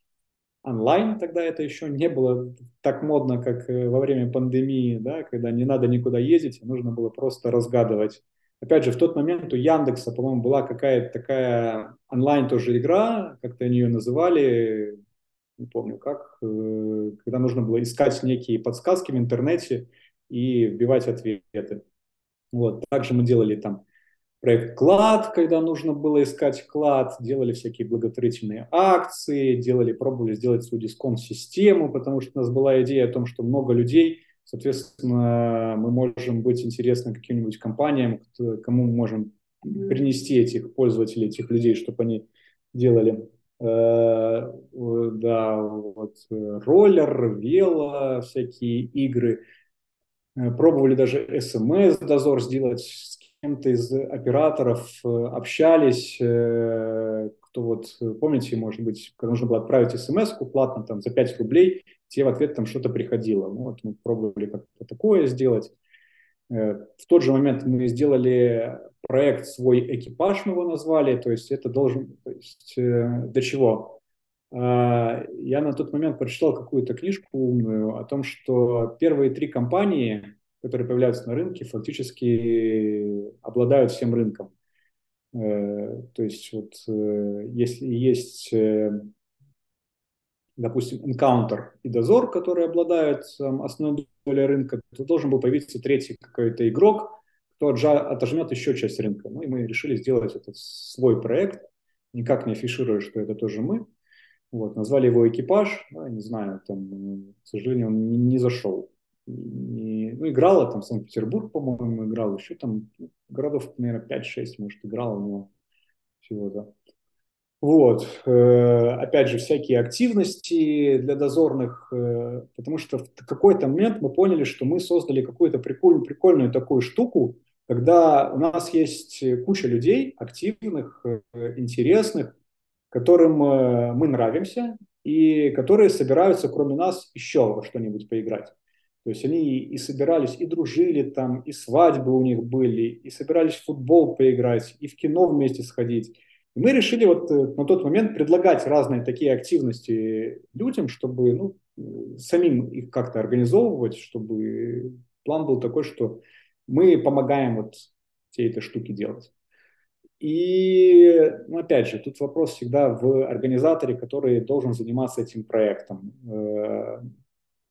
онлайн, тогда это еще не было так модно, как э, во время пандемии, да, когда не надо никуда ездить, нужно было просто разгадывать. Опять же, в тот момент у Яндекса, по-моему, была какая-то такая онлайн тоже игра, как-то они ее называли, не помню как, э, когда нужно было искать некие подсказки в интернете и вбивать ответы. Вот. Также мы делали там проект «Клад», когда нужно было искать клад, делали всякие благотворительные акции, делали, пробовали сделать свою дисконт-систему, потому что у нас была идея о том, что много людей, соответственно, мы можем быть интересны каким-нибудь компаниям, кому мы можем принести этих пользователей, этих людей, чтобы они делали да, вот э, роллер, вело, всякие игры. Э, пробовали даже смс-дозор сделать с кем-то из операторов, общались, кто вот, помните, может быть, когда нужно было отправить смс платно там за 5 рублей, тебе в ответ там что-то приходило. Ну, вот мы пробовали как-то такое сделать. В тот же момент мы сделали проект свой экипаж, мы его назвали, то есть это должен, то есть для чего? Я на тот момент прочитал какую-то книжку умную о том, что первые три компании, которые появляются на рынке, фактически обладают всем рынком. Э, то есть вот э, если есть, э, допустим, Encounter и Дозор, которые обладают основной долей рынка, то должен был появиться третий какой-то игрок, кто отожмет еще часть рынка. Ну и мы решили сделать этот свой проект, никак не афишируя, что это тоже мы. Вот, назвали его экипаж, да, не знаю, там, к сожалению, он не, не зашел не, ну, играла там Санкт-Петербург, по-моему, играл, еще там городов, наверное, 5-6, может, играла у него всего-то. Вот, э, опять же, всякие активности для дозорных, э, потому что в какой-то момент мы поняли, что мы создали какую-то прикольную, прикольную такую штуку, когда у нас есть куча людей активных, э, интересных, которым мы нравимся, и которые собираются, кроме нас, еще во что-нибудь поиграть. То есть они и собирались, и дружили там, и свадьбы у них были, и собирались в футбол поиграть, и в кино вместе сходить. И мы решили вот э, на тот момент предлагать разные такие активности людям, чтобы ну, самим их как-то организовывать, чтобы план был такой, что мы помогаем вот все этой штуки делать. И, ну, опять же, тут вопрос всегда в организаторе, который должен заниматься этим проектом. Э,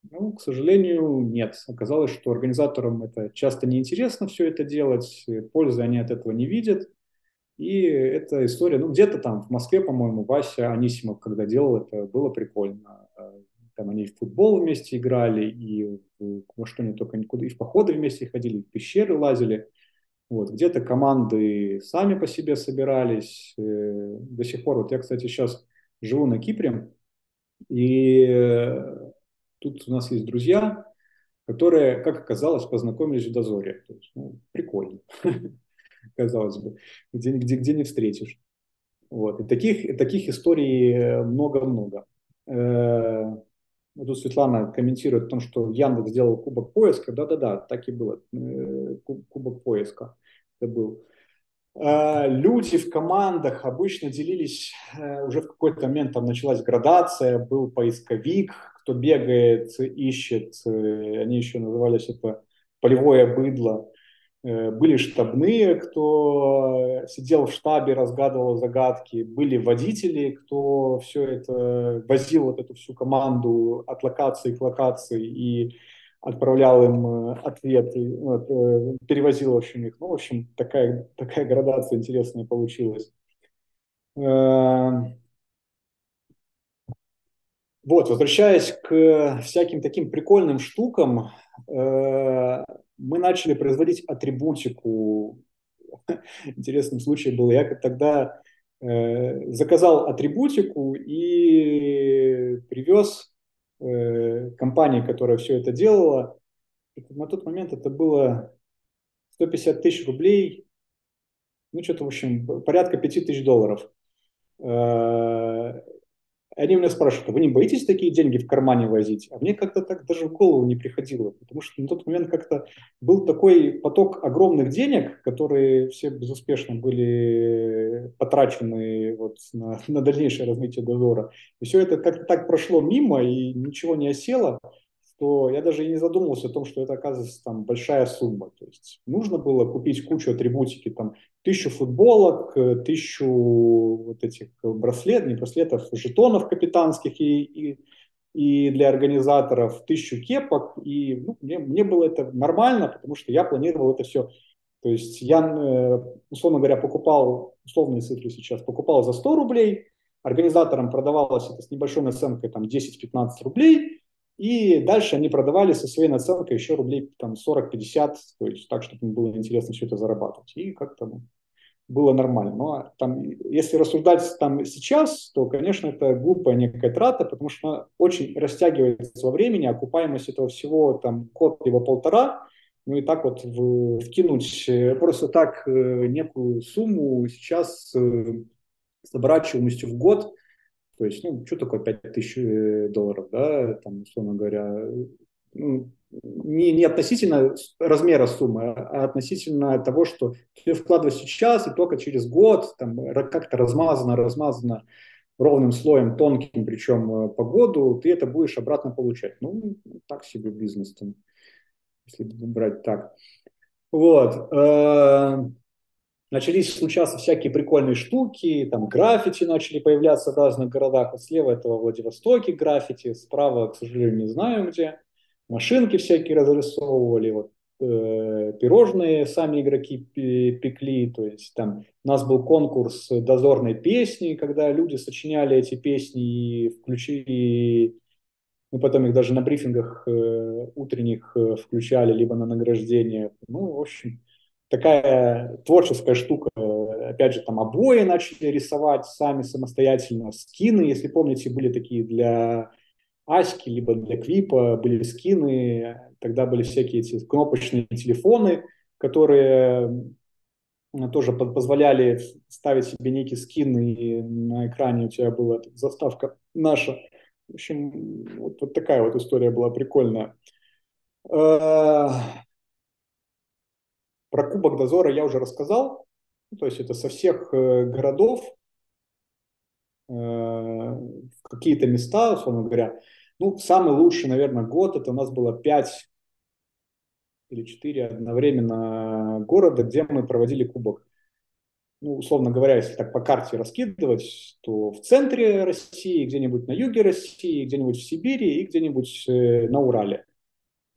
ну, к сожалению, нет. Оказалось, что организаторам это часто неинтересно все это делать, пользы они от этого не видят. И эта история, ну, где-то там в Москве, по-моему, Вася Анисимов, когда делал это, было прикольно. Там они в футбол вместе играли, и во что они только никуда, и в походы вместе ходили, и в пещеры лазили. Вот, где-то команды сами по себе собирались. Э, до сих пор, вот я, кстати, сейчас живу на Кипре, и Тут у нас есть друзья, которые, как оказалось, познакомились в дозоре. То есть, ну, прикольно, казалось бы, где, где, где не встретишь. Вот. И таких, таких историй много-много. Э, тут Светлана комментирует о том, что Яндекс сделал кубок поиска. Да-да-да, так и было. Э, кубок поиска это был. Э, люди в командах обычно делились, уже в какой-то момент там началась градация, был поисковик, кто бегает, ищет, э, они еще назывались это полевое быдло. Э, были штабные, кто сидел в штабе, разгадывал загадки. Были водители, кто все это возил, вот эту всю команду от локации к локации и отправлял им э, ответы, вот, перевозил, в общем, их. Ну, в общем, такая, такая градация интересная получилась. Вот, возвращаясь к всяким таким прикольным штукам, э, мы начали производить атрибутику. Интересным случаем был, я тогда э, заказал атрибутику и привез э, компании, которая все это делала. На тот момент это было 150 тысяч рублей, ну что-то, в общем, порядка 5 тысяч долларов. Э, они меня спрашивают, а вы не боитесь такие деньги в кармане возить? А мне как-то так даже в голову не приходило, потому что на тот момент как-то был такой поток огромных денег, которые все безуспешно были потрачены вот на, на дальнейшее развитие дозора. И все это как-то так прошло мимо и ничего не осело что я даже и не задумывался о том, что это оказывается там большая сумма. То есть нужно было купить кучу атрибутики, там тысячу футболок, э, тысячу вот этих браслетов, не браслетов, жетонов капитанских и, и, и для организаторов, тысячу кепок. И ну, мне, мне было это нормально, потому что я планировал это все. То есть я, э, условно говоря, покупал, условные цифры сейчас, покупал за 100 рублей, организаторам продавалось это с небольшой наценкой там 10-15 рублей, и дальше они продавали со своей наценкой еще рублей там 40-50, то есть так, чтобы им было интересно все это зарабатывать. И как-то ну, было нормально. Но там, если рассуждать там сейчас, то, конечно, это глупая некая трата, потому что очень растягивается во времени, окупаемость этого всего там год либо полтора, ну и так вот в, вкинуть э, просто так э, некую сумму сейчас э, с оборачиваемостью в год – то есть, ну, что такое 5000 э, долларов, да, там, условно говоря, ну, не, не относительно размера суммы, а относительно того, что ты вкладываешь сейчас, и только через год там, как-то размазано, размазано ровным слоем, тонким, причем э, по году, ты это будешь обратно получать. Ну, так себе бизнес там, если брать так. Вот. Начались случаться всякие прикольные штуки, там граффити начали появляться в разных городах. Вот слева это во Владивостоке граффити, справа, к сожалению, не знаю где машинки всякие разрисовывали, вот, э, пирожные сами игроки пекли, то есть там у нас был конкурс дозорной песни, когда люди сочиняли эти песни и включили, мы потом их даже на брифингах э, утренних э, включали, либо на награждение. Ну, в общем, такая творческая штука. Опять же, там обои начали рисовать сами самостоятельно, скины, если помните, были такие для Аськи, либо для клипа были скины, тогда были всякие эти кнопочные телефоны, которые тоже позволяли ставить себе некий скин, и на экране у тебя была заставка наша. В общем, вот, вот такая вот история была прикольная. Про Кубок Дозора я уже рассказал. То есть это со всех э, городов э, в какие-то места, условно говоря, ну, самый лучший, наверное, год, это у нас было 5 или 4 одновременно города, где мы проводили кубок. Ну, условно говоря, если так по карте раскидывать, то в центре России, где-нибудь на юге России, где-нибудь в Сибири и где-нибудь э, на Урале.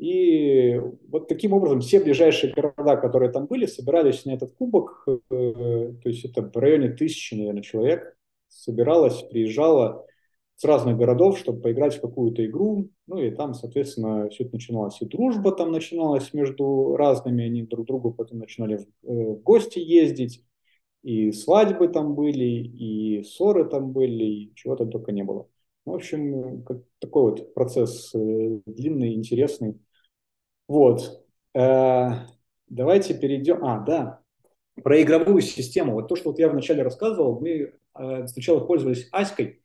И вот таким образом все ближайшие города, которые там были, собирались на этот кубок. Э, то есть это в районе тысячи, наверное, человек собиралось, приезжало с разных городов, чтобы поиграть в какую-то игру. Ну и там, соответственно, все это начиналось. И дружба там начиналась между разными, они друг другу потом начинали э, в гости ездить. И свадьбы там были, и ссоры там были, и чего там только не было. В общем, как, такой вот процесс э, длинный, интересный. Вот. Э, давайте перейдем. А, да. Про игровую систему. Вот то, что вот я вначале рассказывал, мы э, сначала пользовались Аськой,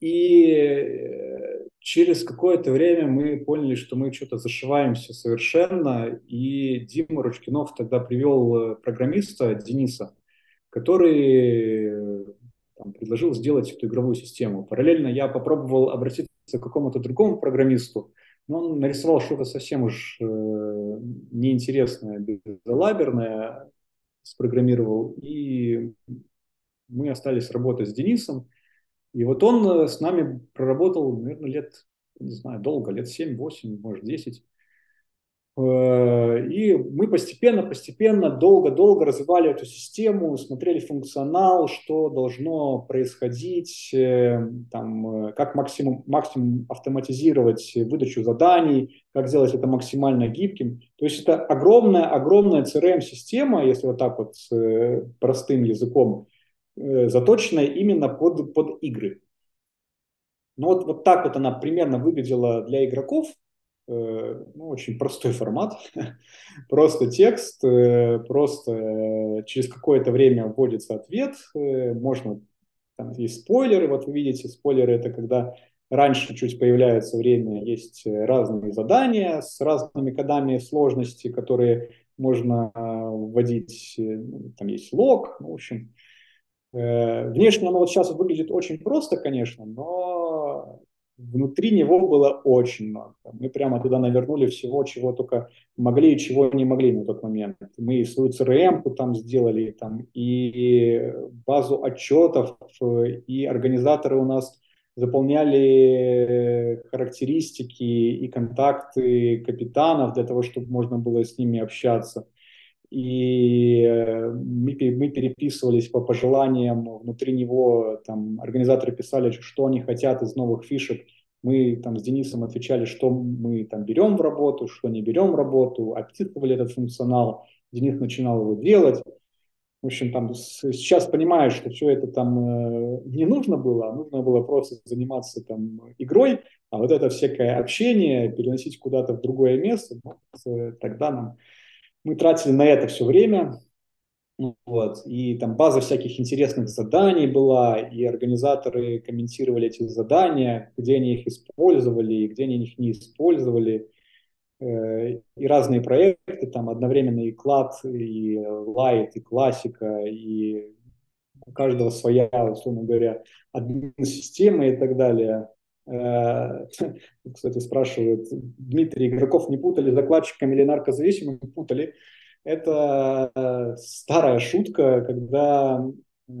и э, через какое-то время мы поняли, что мы что-то зашиваемся совершенно. И Дима Ручкинов тогда привел программиста Дениса, который там, предложил сделать эту игровую систему. Параллельно я попробовал обратиться к какому-то другому программисту, он нарисовал что-то совсем уж э, неинтересное, безалаберное, спрограммировал. И мы остались работать с Денисом. И вот он э, с нами проработал, наверное, лет, не знаю, долго, лет 7, 8, может, 10. Э, и мы постепенно, постепенно, долго-долго развивали эту систему, смотрели функционал, что должно происходить, э, там, как максимум, максимум автоматизировать выдачу заданий, как сделать это максимально гибким. То есть это огромная-огромная CRM-система, если вот так вот простым языком, Э, заточенная именно под, под игры. Ну вот, вот так вот она примерно выглядела для игроков. Э, ну, очень простой формат. просто текст, э, просто через какое-то время вводится ответ. можно, там есть спойлеры, вот вы видите, спойлеры это когда раньше чуть появляется время, есть разные задания с разными кодами сложности, которые можно вводить, там есть лог, ну, в общем, Э, внешне оно вот сейчас выглядит очень просто, конечно, но внутри него было очень много. Мы прямо туда навернули всего, чего только могли и чего не могли на тот момент. Мы и свою CRM там сделали, там, и базу отчетов, и организаторы у нас заполняли характеристики и контакты капитанов для того, чтобы можно было с ними общаться и э, мы, мы переписывались по пожеланиям, внутри него там организаторы писали, что они хотят из новых фишек, мы там с Денисом отвечали, что мы там берем в работу, что не берем в работу, описывали этот функционал, Денис начинал его делать. В общем, там сейчас понимаешь, что все это там э, не нужно было, а нужно было просто заниматься там игрой, а вот это всякое общение переносить куда-то в другое место, ну, э, тогда нам мы тратили на это все время, вот, и там база всяких интересных заданий была, и организаторы комментировали эти задания, где они их использовали, и где они их не использовали. э, и разные проекты, там одновременно и клад, и лайт, и классика, и у каждого своя, условно говоря, админ-система и так далее. Э, кстати, спрашивают, Дмитрий, игроков не путали закладчиками или наркозависимыми? Путали. Это старая шутка, когда э,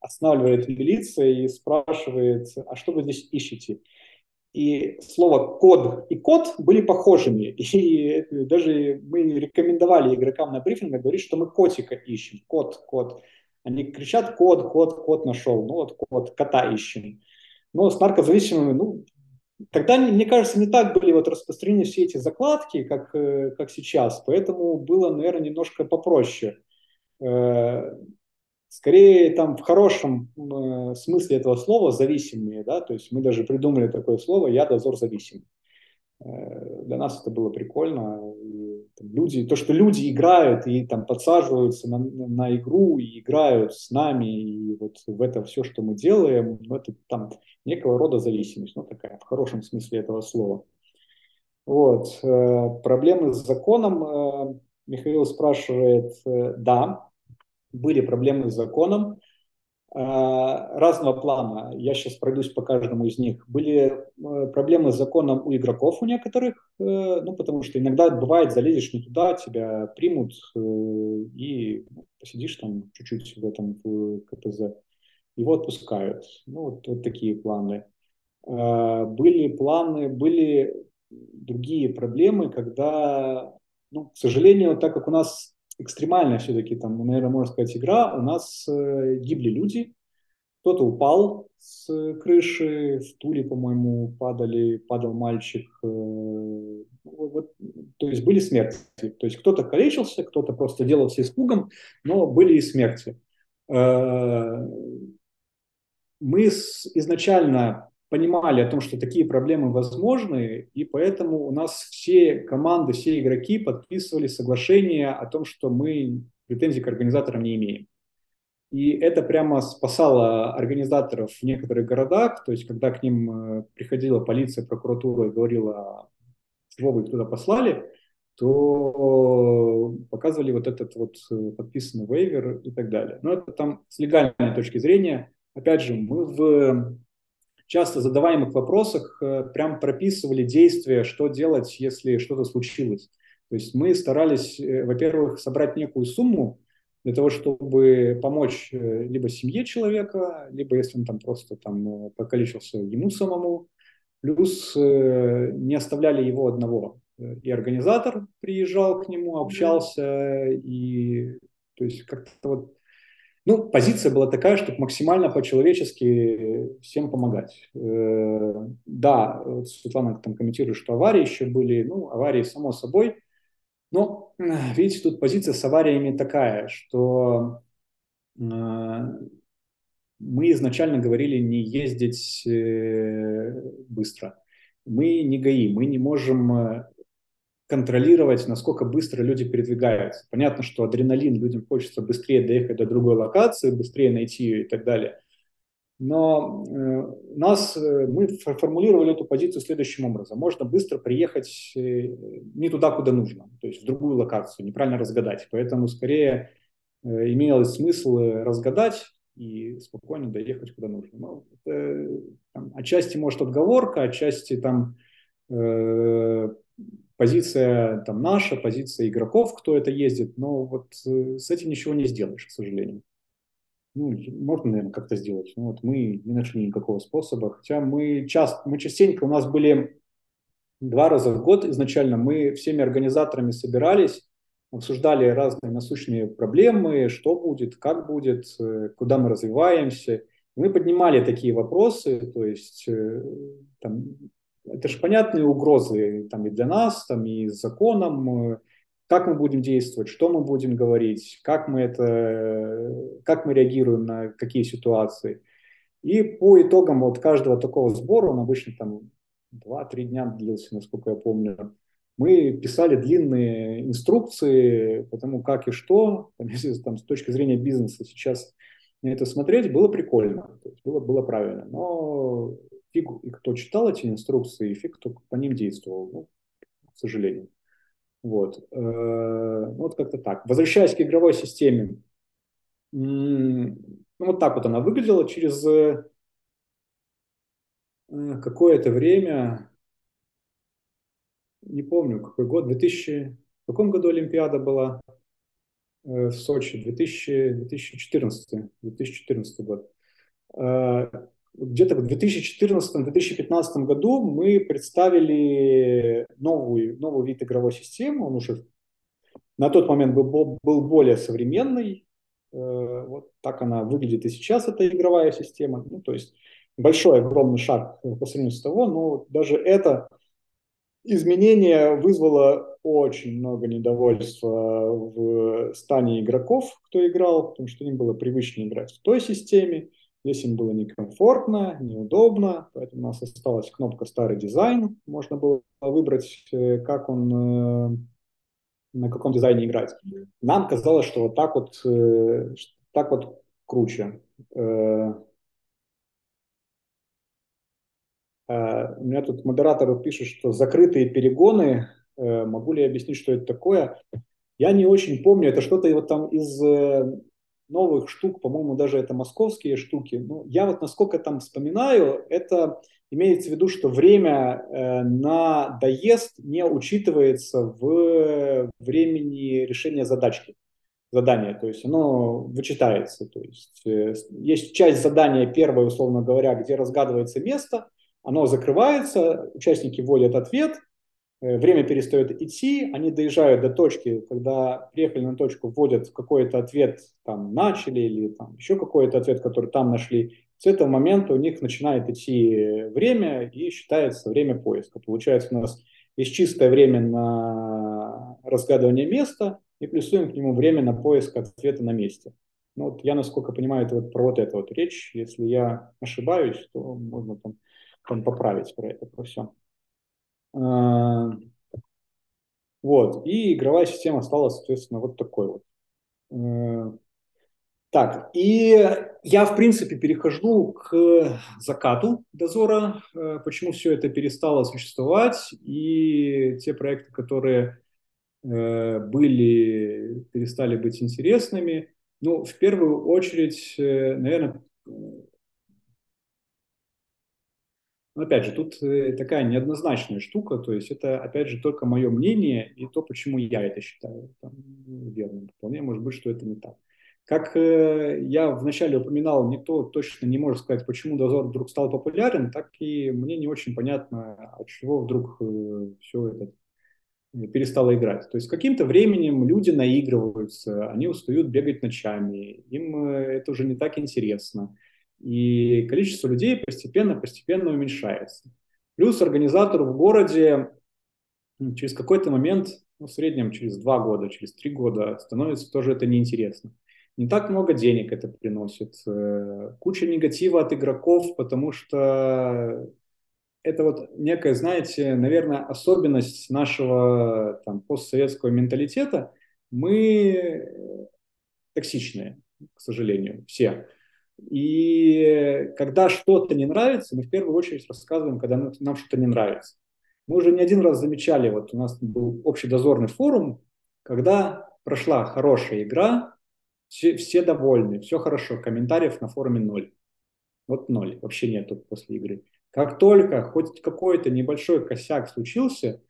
останавливает милиция и спрашивает, а что вы здесь ищете? И слово код и код были похожими. И даже мы рекомендовали игрокам на брифингах говорить, что мы котика ищем. Код, код. Они кричат код, код, код нашел. Ну вот код, кота ищем. Но с наркозависимыми, ну, тогда, мне кажется, не так были вот распространены все эти закладки, как, э, как сейчас. Поэтому было, наверное, немножко попроще. Э, скорее, там в хорошем э, смысле этого слова зависимые, да, то есть мы даже придумали такое слово «я дозор зависимый». Для нас это было прикольно. И, там, люди, то, что люди играют и там подсаживаются на, на игру и играют с нами, и вот в это все, что мы делаем, ну, это там некого рода зависимость, ну такая в хорошем смысле этого слова. Вот. Э, проблемы с законом, э, Михаил спрашивает, э, да, были проблемы с законом. Э, разного плана. Я сейчас пройдусь по каждому из них. Были э, проблемы с законом у игроков у некоторых, э, ну, потому что иногда бывает, залезешь не туда, тебя примут и посидишь там чуть-чуть в этом в КПЗ. Его отпускают. Ну, вот, вот такие планы. Были планы, были другие проблемы, когда, ну, к сожалению, так как у нас экстремальная все-таки, там, наверное, можно сказать, игра. У нас э, гибли люди, кто-то упал с крыши, в Туле, по-моему, падали, падал мальчик. Э, вот, то есть были смерти. То есть кто-то калечился, кто-то просто делался испугом, но были и смерти. Э, мы с, изначально понимали о том, что такие проблемы возможны, и поэтому у нас все команды, все игроки подписывали соглашение о том, что мы претензий к организаторам не имеем. И это прямо спасало организаторов в некоторых городах, то есть когда к ним э, приходила полиция, прокуратура и говорила, чего вы туда послали, то показывали вот этот вот э, подписанный вейвер и так далее. Но это там с легальной точки зрения. Опять же, мы в часто задаваемых вопросах э, прям прописывали действия, что делать, если что-то случилось. То есть мы старались, э, во-первых, собрать некую сумму для того, чтобы помочь э, либо семье человека, либо если он там просто там покалечился ему самому, плюс не оставляли его одного. И организатор приезжал к нему, общался, и то есть как-то вот ну, позиция была такая, чтобы максимально по-человечески всем помогать. Э, да, вот Светлана там комментирует, что аварии еще были. Ну, аварии, само собой. Но, видите, тут позиция с авариями такая, что э, мы изначально говорили не ездить э, быстро. Мы не ГАИ, мы не можем контролировать, насколько быстро люди передвигаются. Понятно, что адреналин, людям хочется быстрее доехать до другой локации, быстрее найти ее и так далее. Но э, нас, э, мы формулировали эту позицию следующим образом. Можно быстро приехать э, не туда, куда нужно, то есть в другую локацию, неправильно разгадать. Поэтому скорее э, имелось смысл разгадать и спокойно доехать куда нужно. Ну, это, там, отчасти, может, отговорка, отчасти там э, позиция там наша, позиция игроков, кто это ездит, но вот э, с этим ничего не сделаешь, к сожалению. Ну, можно, наверное, как-то сделать. Но вот мы не нашли никакого способа. Хотя мы часто, мы частенько, у нас были два раза в год изначально, мы всеми организаторами собирались, обсуждали разные насущные проблемы, что будет, как будет, э, куда мы развиваемся. Мы поднимали такие вопросы, то есть э, там, это же понятные угрозы там, и для нас, там, и с законом, как мы будем действовать, что мы будем говорить, как мы, это, как мы реагируем на какие ситуации. И по итогам вот каждого такого сбора, он обычно там 2-3 дня длился, насколько я помню, мы писали длинные инструкции по тому, как и что, там, если там, с точки зрения бизнеса сейчас на это смотреть, было прикольно, было, было правильно. Но фиг и кто читал эти инструкции, и фиг кто по ним действовал. Ну, к сожалению. Вот, э, вот как-то так. Возвращаясь к игровой системе, ну, вот так вот она выглядела через э, какое-то время, не помню, какой год, 2000, в каком году Олимпиада была в Сочи, 2000, 2014, 2014 год где-то в 2014-2015 году мы представили новую, новый вид игровой системы. Он уже на тот момент был, был более современный. Э, вот так она выглядит и сейчас, эта игровая система. Ну, то есть большой, огромный шаг по сравнению с того, но даже это изменение вызвало очень много недовольства в стане игроков, кто играл, потому что им было привычно играть в той системе. Здесь им было некомфортно, неудобно, поэтому у нас осталась кнопка «Старый дизайн». Можно было выбрать, э, как он, э, на каком дизайне играть. Нам казалось, что вот так вот, э, так вот круче. У меня тут модератор пишет, что закрытые перегоны. Могу ли я объяснить, что это такое? Я не очень помню. Это что-то вот там из новых штук, по-моему, даже это московские штуки. Ну, я вот насколько там вспоминаю, это имеется в виду, что время э, на доезд не учитывается в времени решения задачки, задания, то есть оно вычитается. То есть э, есть часть задания первая, условно говоря, где разгадывается место, оно закрывается, участники вводят ответ, время перестает идти, они доезжают до точки, когда приехали на точку, вводят какой-то ответ, там, начали, или там еще какой-то ответ, который там нашли. С этого момента у них начинает идти время и считается время поиска. Получается, у нас есть чистое время на разгадывание места и плюсуем к нему время на поиск ответа на месте. Ну, вот я, насколько понимаю, это вот про вот это вот речь. Если я ошибаюсь, то можно там, там поправить про это, про все. А, вот, и игровая система стала, соответственно, вот такой вот. Э, так, и я, в принципе, перехожу к закату дозора, э, почему все это перестало существовать, и те проекты, которые э, были, перестали быть интересными. Ну, в первую очередь, наверное, но опять же, тут э, такая неоднозначная штука, то есть это, опять же, только мое мнение и то, почему я это считаю там, верным. Вполне может быть, что это не так. Как э, я вначале упоминал, никто точно не может сказать, почему дозор вдруг стал популярен, так и мне не очень понятно, от чего вдруг э, все это э, перестало играть. То есть каким-то временем люди наигрываются, они устают бегать ночами, им э, это уже не так интересно и количество людей постепенно-постепенно уменьшается. Плюс организатору в городе через какой-то момент, ну, в среднем через два года, через три года, становится тоже это неинтересно. Не так много денег это приносит, э, куча негатива от игроков, потому что это вот некая, знаете, наверное, особенность нашего там, постсоветского менталитета. Мы токсичные, к сожалению, все. И когда что-то не нравится, мы в первую очередь рассказываем, когда нам что-то не нравится. Мы уже не один раз замечали, вот у нас был общедозорный форум, когда прошла хорошая игра, все, все довольны, все хорошо, комментариев на форуме ноль. Вот ноль, вообще нету после игры. Как только хоть какой-то небольшой косяк случился,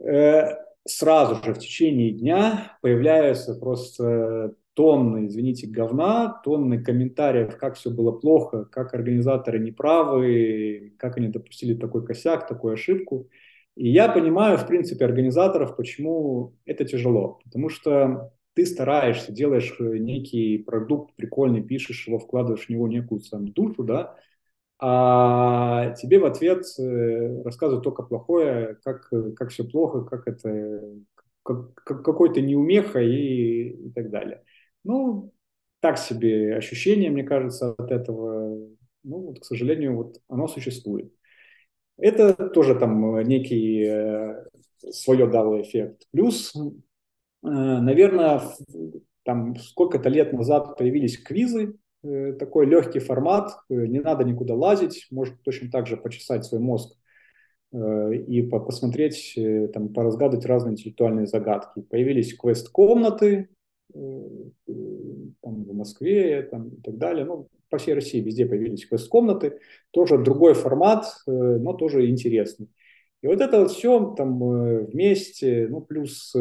э, сразу же в течение дня появляются просто тонны, извините, говна, тонны комментариев, как все было плохо, как организаторы неправы, как они допустили такой косяк, такую ошибку. И я понимаю, в принципе, организаторов, почему это тяжело. Потому что ты стараешься, делаешь некий продукт прикольный, пишешь его, вкладываешь в него некую сам душу, да, а тебе в ответ э, рассказывают только плохое, как, как все плохо, как это как, какой-то неумеха и, и так далее. Ну, так себе ощущение, мне кажется, от этого. Ну, вот, к сожалению, вот оно существует. Это тоже там некий э, свое дало эффект. Плюс, э, наверное, там сколько-то лет назад появились квизы, э, такой легкий формат, э, не надо никуда лазить, может точно так же почесать свой мозг э, и по посмотреть, э, там, поразгадывать разные интеллектуальные загадки. Появились квест-комнаты там, в Москве там, и так далее. Ну, по всей России везде появились квест-комнаты. Тоже другой формат, но тоже интересный. И вот это вот все там вместе, ну, плюс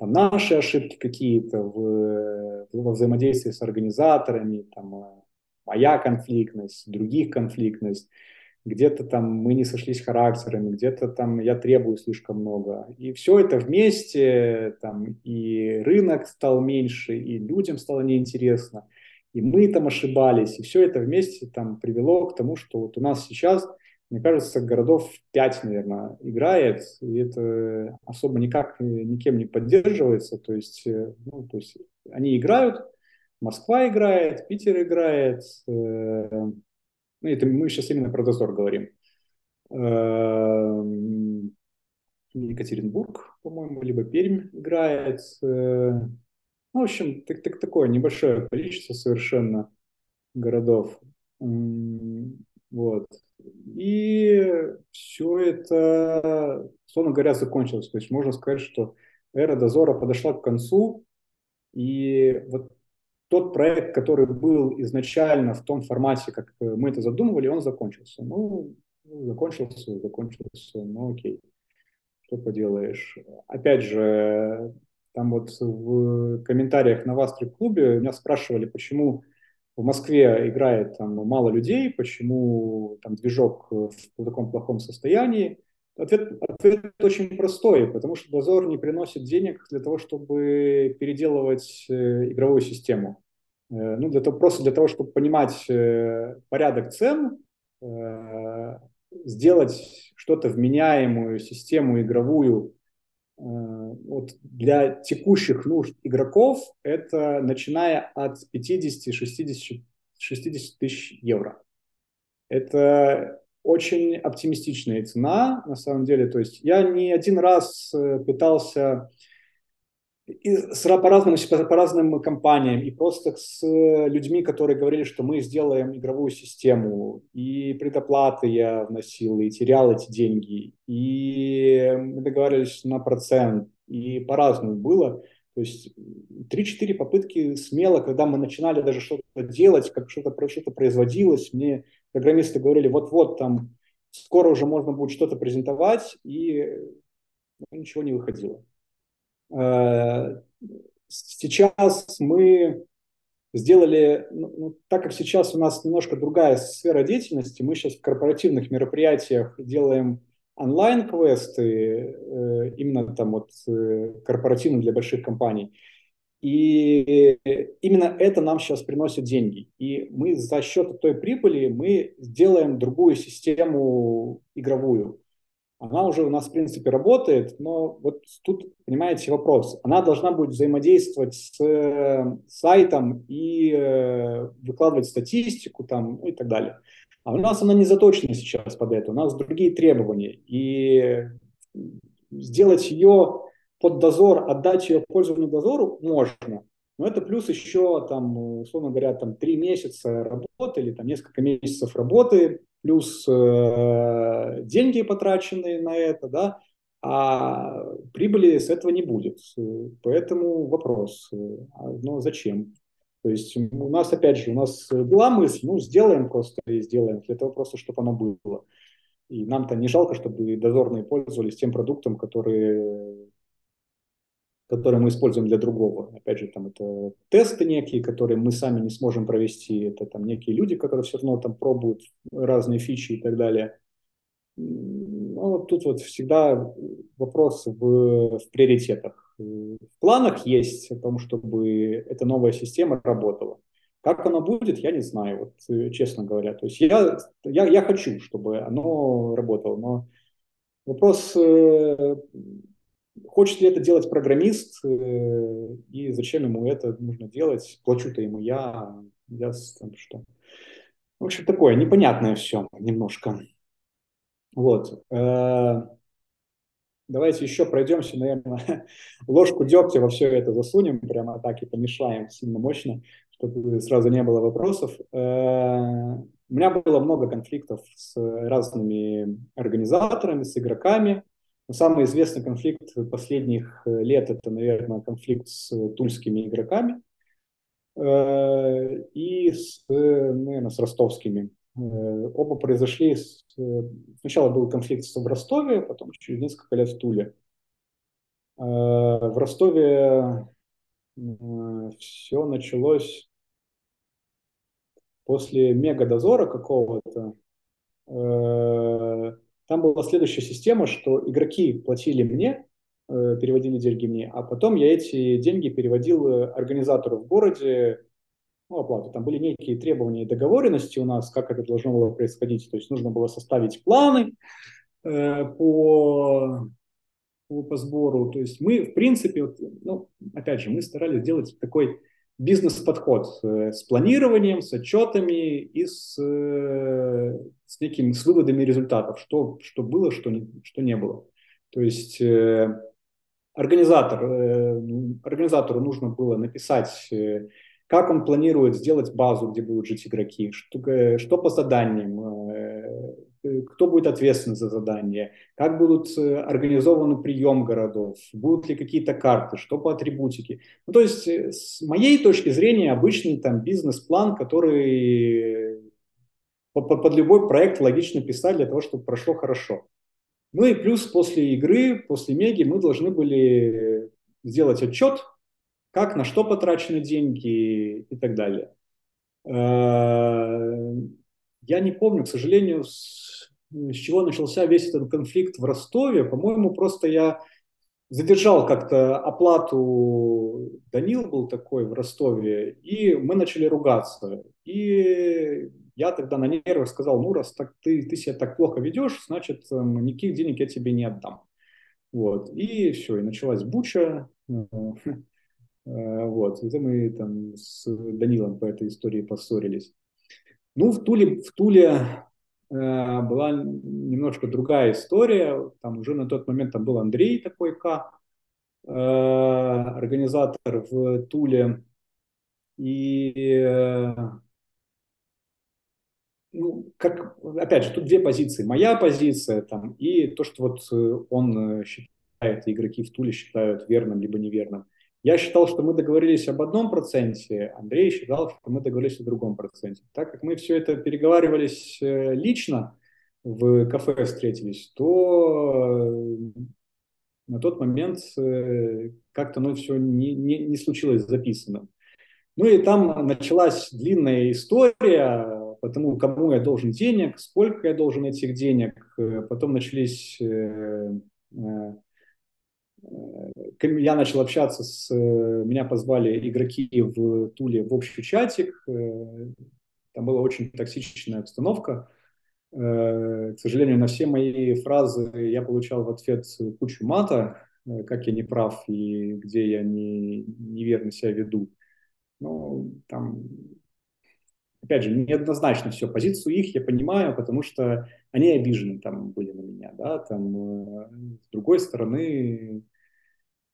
там, наши ошибки какие-то в, во взаимодействии с организаторами, там, э, моя конфликтность, других конфликтность, где-то там мы не сошлись характерами, где-то там я требую слишком много. И все это вместе, там, и рынок стал меньше, и людям стало неинтересно, и мы там ошибались, и все это вместе там привело к тому, что вот у нас сейчас – мне кажется, городов 5, наверное, играет, и это особо никак никем не поддерживается. То есть, э, ну, то есть они играют, Москва играет, Питер играет. Ну, это мы сейчас именно про дозор говорим. Э, Екатеринбург, по-моему, либо Пермь играет. Э, ну, в общем, так, так, такое небольшое количество совершенно городов. Вот. И все это, условно говоря, закончилось. То есть можно сказать, что эра дозора подошла к концу, и вот тот проект, который был изначально в том формате, как мы это задумывали, он закончился. Ну, закончился, закончился, ну окей, что поделаешь. Опять же, там вот в комментариях на Вастрик клубе меня спрашивали, почему в Москве играет там мало людей, почему там движок в таком плохом состоянии. Ответ, ответ очень простой, потому что дозор не приносит денег для того, чтобы переделывать э, игровую систему. Э, ну, для того, просто для того, чтобы понимать э, порядок цен, сделать что-то вменяемую систему игровую вот для текущих нужд игроков это начиная от 50-60 60 тысяч евро. Это очень оптимистичная цена, на самом деле. То есть я не один раз э, пытался и с, по, разным, по разным компаниям, и просто с людьми, которые говорили, что мы сделаем игровую систему, и предоплаты я вносил, и терял эти деньги, и мы договаривались на процент, и по-разному было. То есть 3-4 попытки смело, когда мы начинали даже что-то делать, как что-то что производилось, мне программисты говорили, вот-вот там скоро уже можно будет что-то презентовать, и ну, ничего не выходило. Э, сейчас мы сделали, ну, ну, так как сейчас у нас немножко другая сфера деятельности, мы сейчас в корпоративных мероприятиях делаем онлайн-квесты, э, именно там вот э, корпоративно для больших компаний. И именно это нам сейчас приносит деньги. И мы за счет той прибыли мы сделаем другую систему игровую она уже у нас, в принципе, работает, но вот тут, понимаете, вопрос. Она должна будет взаимодействовать с э, сайтом и э, выкладывать статистику там, ну и так далее. А у нас она не заточена сейчас под это, у нас другие требования. И сделать ее под дозор, отдать ее пользованию дозору можно. Но это плюс еще, там, условно говоря, там, три месяца работы или там, несколько месяцев работы плюс э, деньги потраченные на это, да, а прибыли с этого не будет. Поэтому вопрос, а, ну зачем? То есть у нас, опять же, у нас была мысль, ну сделаем просто и сделаем, для того просто, чтобы оно было. И нам-то не жалко, чтобы дозорные пользовались тем продуктом, который которые мы используем для другого. Опять же, там это тесты некие, которые мы сами не сможем провести, это там некие люди, которые все равно там пробуют разные фичи и так далее. Ну, тут вот всегда вопрос в, в приоритетах. В планах есть о том, чтобы эта новая система работала. Как она будет, я не знаю, вот, честно говоря. То есть я, я, я хочу, чтобы оно работало, но вопрос э, Хочет ли это делать программист, э, и зачем ему это нужно делать? Плачу-то ему я, я там что. В общем, такое непонятное все немножко. Вот. Э, давайте еще пройдемся, наверное, ложку дегтя во все это засунем, прямо так и помешаем сильно мощно, чтобы сразу не было вопросов. Э, У меня было много конфликтов с разными организаторами, с игроками. Самый известный конфликт последних лет – это, наверное, конфликт с тульскими игроками и с, наверное, с ростовскими. Оба произошли, с, сначала был конфликт в Ростове, потом через несколько лет в Туле. В Ростове все началось после мегадозора какого-то. Э, там была следующая система, что игроки платили мне, э, переводили деньги мне, а потом я эти деньги переводил организатору в городе, ну, оплату. Там были некие требования и договоренности у нас, как это должно было происходить. То есть нужно было составить планы э, по по сбору. То есть мы, в принципе, вот, ну, опять же, мы старались сделать такой бизнес-подход э, с планированием, с отчетами и с, э, с некими с выводами результатов, что, что было, что не, что не было. То есть э, организатор, э, организатору нужно было написать, э, как он планирует сделать базу, где будут жить игроки, что, э, что по заданиям, э, Э, кто будет ответственен за задание, как будут э, организованы прием городов, будут ли какие-то карты, что по атрибутике. Ну, то есть, э, с моей точки зрения, обычный там бизнес-план, который под любой проект логично писать для того, чтобы прошло хорошо. Ну и плюс после игры, после Меги мы должны были сделать отчет, как, на что потрачены деньги и так далее. Я не помню, к сожалению, с, с чего начался весь этот конфликт в Ростове. По-моему, просто я задержал как-то оплату. Данил был такой в Ростове, и мы начали ругаться. И я тогда на нервах сказал, ну, раз так ты, ты себя так плохо ведешь, значит, эм, никаких денег я тебе не отдам. Вот. И все, и началась буча. Э, вот. Это мы там с Данилом по этой истории поссорились. Ну, в Туле, в Туле э, была немножко другая история. Там уже на тот момент там был Андрей такой К, э, организатор в Туле. И э, ну, как, опять же, тут две позиции. Моя позиция там, и то, что вот э, он считает, игроки в Туле считают верным либо неверным. Я считал, что мы договорились об одном проценте, Андрей считал, что мы договорились о другом проценте. Так как мы все это переговаривались э, лично, в кафе встретились, то э, на тот момент э, как-то ну, все не, не, не случилось записано. Ну и там началась длинная история по тому, кому я должен денег, сколько я должен этих денег. Потом начались я начал общаться с... Э, меня позвали игроки в Туле в общий чатик. Э, там была очень токсичная обстановка. Э, к сожалению, на все мои фразы я получал в ответ кучу мата, как я не прав и где я не, неверно себя веду. Ну, там, опять же, неоднозначно все. Позицию их я понимаю, потому что они обижены там были на меня, да, там, с другой стороны,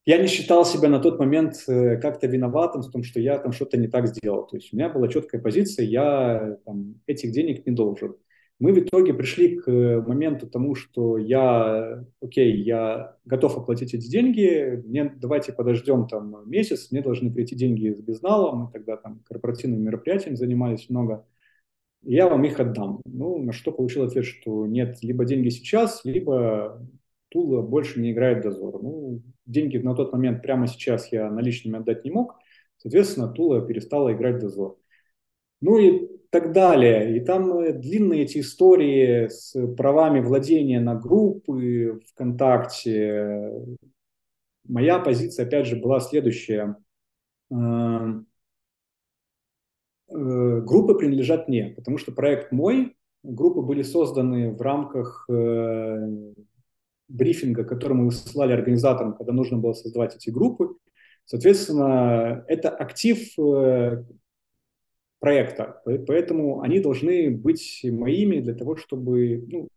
я не считал себя на тот момент э, как-то виноватым в том, что я там что-то не так сделал. То есть у меня была четкая позиция, я там, этих денег не должен. Мы в итоге пришли к моменту тому, что я, окей, я готов оплатить эти деньги, мне давайте подождем там месяц, мне должны прийти деньги из безнала, мы тогда там корпоративными мероприятиями занимались много, я вам их отдам. Ну, на что получил ответ, что нет, либо деньги сейчас, либо Тула больше не играет дозор. Ну, деньги на тот момент прямо сейчас я наличными отдать не мог, соответственно, Тула перестала играть дозор. Ну и так далее. И там э, длинные эти истории с правами владения на группы ВКонтакте. Моя позиция, опять же, была следующая. Э, э, группы принадлежат мне, потому что проект мой, группы были созданы в рамках брифинга, который мы высылали организаторам, когда нужно было создавать эти группы. Соответственно, это актив проекта, поэтому они должны быть моими для того, чтобы, ну,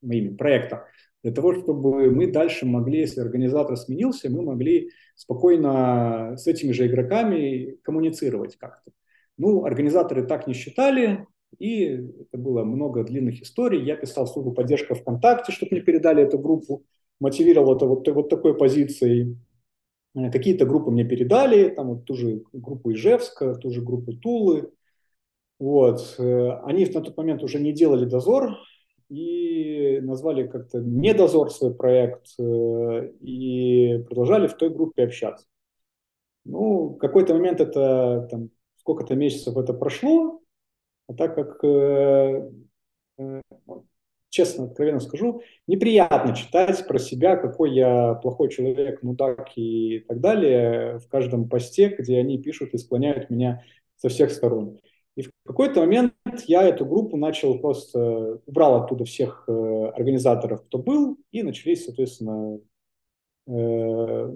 моими, проекта, для того, чтобы мы дальше могли, если организатор сменился, мы могли спокойно с этими же игроками коммуницировать как-то. Ну, организаторы так не считали, И это было много длинных историй. Я писал службу поддержка ВКонтакте, чтобы мне передали эту группу, мотивировал это вот, вот такой позицией. Э, какие-то группы мне передали, там вот ту же группу Ижевска, ту же группу Тулы. Вот. Э, они на тот момент уже не делали дозор и назвали как-то не дозор свой проект э, и продолжали в той группе общаться. Ну, какой-то момент это, там, сколько-то месяцев это прошло, а так как, э, э, честно, откровенно скажу, неприятно читать про себя, какой я плохой человек, мудак и так далее в каждом посте, где они пишут и склоняют меня со всех сторон. И в какой-то момент я эту группу начал просто, убрал оттуда всех э, организаторов, кто был, и начались, соответственно, э,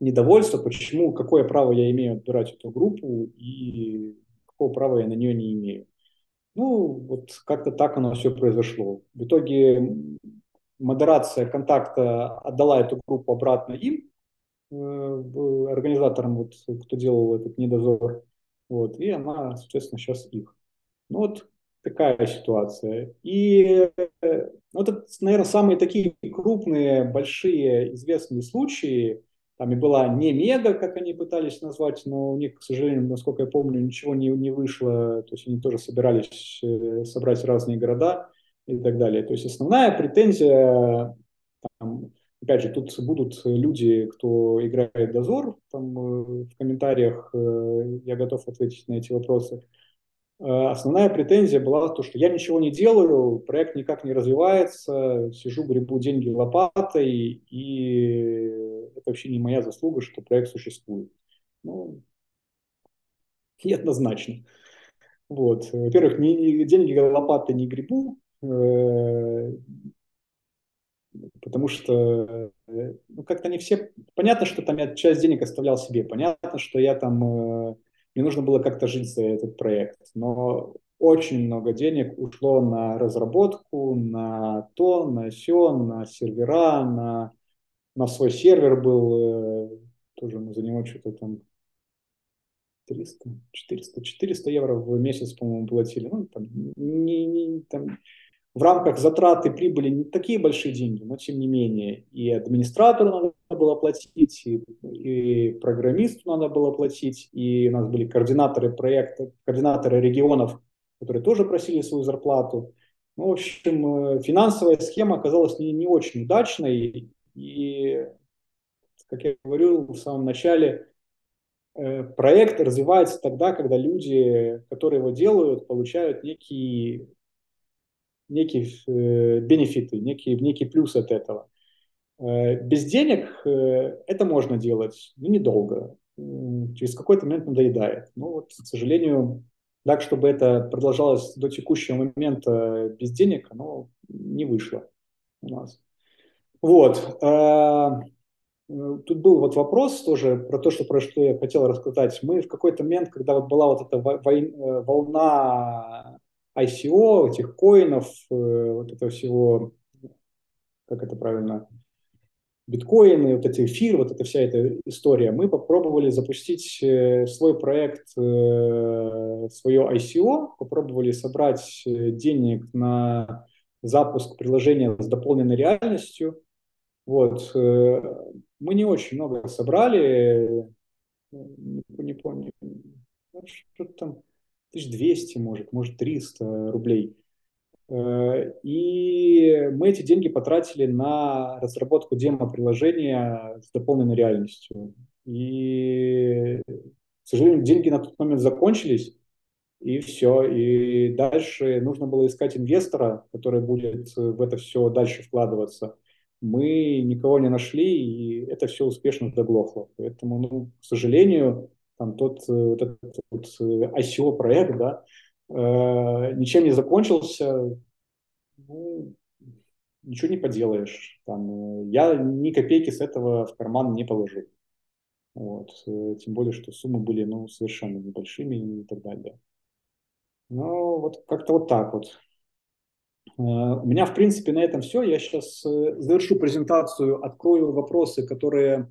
недовольство, почему, какое право я имею отбирать эту группу и какого права я на нее не имею. Ну, вот как-то так оно все произошло. В итоге модерация контакта отдала эту группу обратно им, э, организаторам, вот, кто делал этот недозор. Вот, и она, соответственно, сейчас их. Ну, вот такая ситуация. И э, вот это, наверное, самые такие крупные, большие, известные случаи, там и была не мега, как они пытались назвать, но у них, к сожалению, насколько я помню, ничего не, не вышло. То есть они тоже собирались э, собрать разные города и так далее. То есть основная претензия, там, опять же, тут будут люди, кто играет дозор, там э, в комментариях э, я готов ответить на эти вопросы. Основная претензия была то, что я ничего не делаю, проект никак не развивается, сижу, гребу деньги лопатой, и это вообще не моя заслуга, что проект существует. Ну, и однозначно. Вот. Во-первых, не, деньги лопаты не грибу, э, потому что э, ну, как-то не все... Понятно, что там я часть денег оставлял себе, понятно, что я там... Э, мне нужно было как-то жить за этот проект, но очень много денег ушло на разработку, на то, на все, на сервера, на на свой сервер был, э, тоже мы за него что-то там 300, 400, 400 евро в месяц, по-моему, платили. Ну, там, не, не, там, в рамках затраты прибыли не такие большие деньги, но тем не менее и администратору надо было платить, и, и программисту надо было платить, и у нас были координаторы проекта, координаторы регионов, которые тоже просили свою зарплату. Ну, в общем, э, финансовая схема оказалась не, не очень удачной, и, как я говорил в самом начале, э, проект развивается тогда, когда люди, которые его делают, получают некие, некие э, бенефиты, некий, некий плюс от этого. Э, без денег это можно делать, но недолго. Через какой-то момент надоедает. Но вот, к сожалению, так, чтобы это продолжалось до текущего момента без денег, оно не вышло у нас. Вот. Тут был вот вопрос тоже про то, что, про что я хотел рассказать. Мы в какой-то момент, когда вот была вот эта э, волна ICO, этих коинов, э, вот этого всего, как это правильно, биткоины, вот эти эфир, вот эта вся эта история, мы попробовали запустить э, свой проект, свое ICO, попробовали собрать денег на запуск приложения с дополненной реальностью, вот. Э, мы не очень много собрали, не, помню, что-то там 1200, может, может 300 рублей. Э, и мы эти деньги потратили на разработку демо-приложения с дополненной реальностью. И, к сожалению, деньги на тот момент закончились, и все. И дальше нужно было искать инвестора, который будет в это все дальше вкладываться мы никого не нашли, и это все успешно заглохло. Поэтому, ну, к сожалению, там тот э, вот этот вот ICO э, проект, да, э, ничем не закончился, ну, ничего не поделаешь. Там, э, я ни копейки с этого в карман не положил. Вот. Тем более, что суммы были ну, совершенно небольшими и так далее. Ну, вот как-то вот так вот. У меня, в принципе, на этом все. Я сейчас завершу презентацию, открою вопросы, которые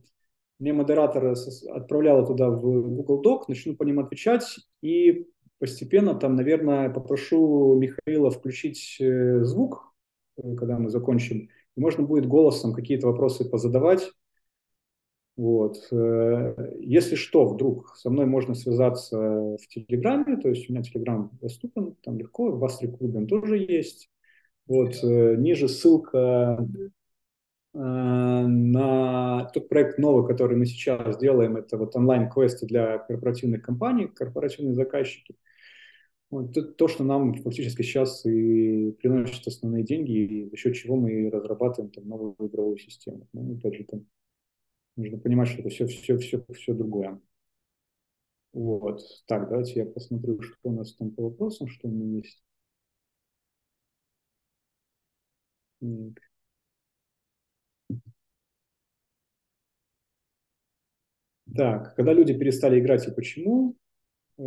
мне модератор отправляла туда в Google Doc, начну по ним отвечать и постепенно там, наверное, попрошу Михаила включить э, звук, э, когда мы закончим. Можно будет голосом какие-то вопросы позадавать. Вот. Если что, вдруг со мной можно связаться в Телеграме, то есть у меня Телеграм доступен, там легко, в Астрик клубе тоже есть. Вот, ниже ссылка Э, на тот проект новый, который мы сейчас делаем, это вот онлайн-квесты для корпоративных компаний, корпоративные заказчики. Вот, это то, что нам фактически сейчас и приносит основные деньги, и за счет чего мы разрабатываем там, новую игровую систему. Ну, опять же, там, нужно понимать, что это все, все, все, все другое. Вот. Так, давайте я посмотрю, что у нас там по вопросам, что у меня есть. Так, когда люди перестали играть и почему? Э,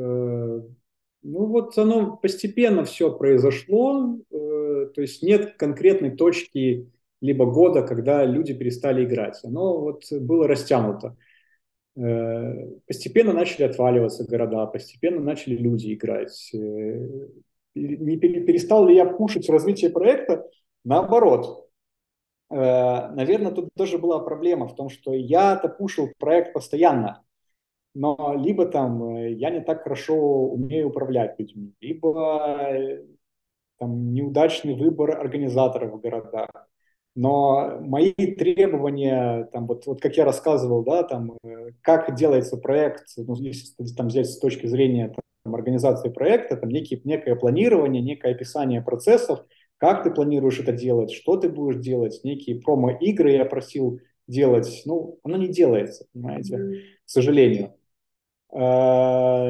ну вот оно постепенно все произошло, э, то есть нет конкретной точки либо года, когда люди перестали играть. Оно вот было растянуто. Э, постепенно начали отваливаться города, постепенно начали люди играть. Не перестал ли я пушить развитие проекта? Наоборот, наверное, тут тоже была проблема в том, что я-то пушил проект постоянно, но либо там э, я не так хорошо умею управлять людьми, либо э, там неудачный выбор организаторов в городах. Но мои требования, там, вот, вот как я рассказывал, да, там, как делается проект, ну, если там взять с точки зрения там, организации проекта, там некие, некое планирование, некое описание процессов – как ты планируешь это делать, что ты будешь делать, некие промо-игры я просил делать, ну, оно не делается, понимаете, mm-hmm. к сожалению. А,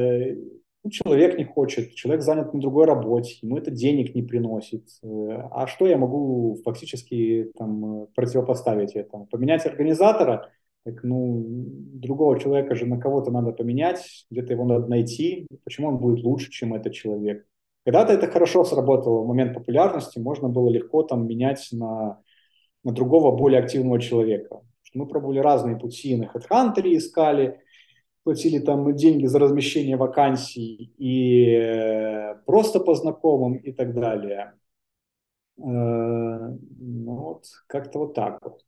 ну, человек не хочет, человек занят на другой работе, ему это денег не приносит. А что я могу фактически там противопоставить этому? Поменять организатора? Так, ну, другого человека же на кого-то надо поменять, где-то его надо найти. Почему он будет лучше, чем этот человек? Когда-то это хорошо сработало в момент популярности, можно было легко там менять на, на другого, более активного человека. Мы пробовали разные пути, на HeadHunter искали, платили там деньги за размещение вакансий и э, просто по знакомым и так далее. Э, ну вот, как-то вот так вот.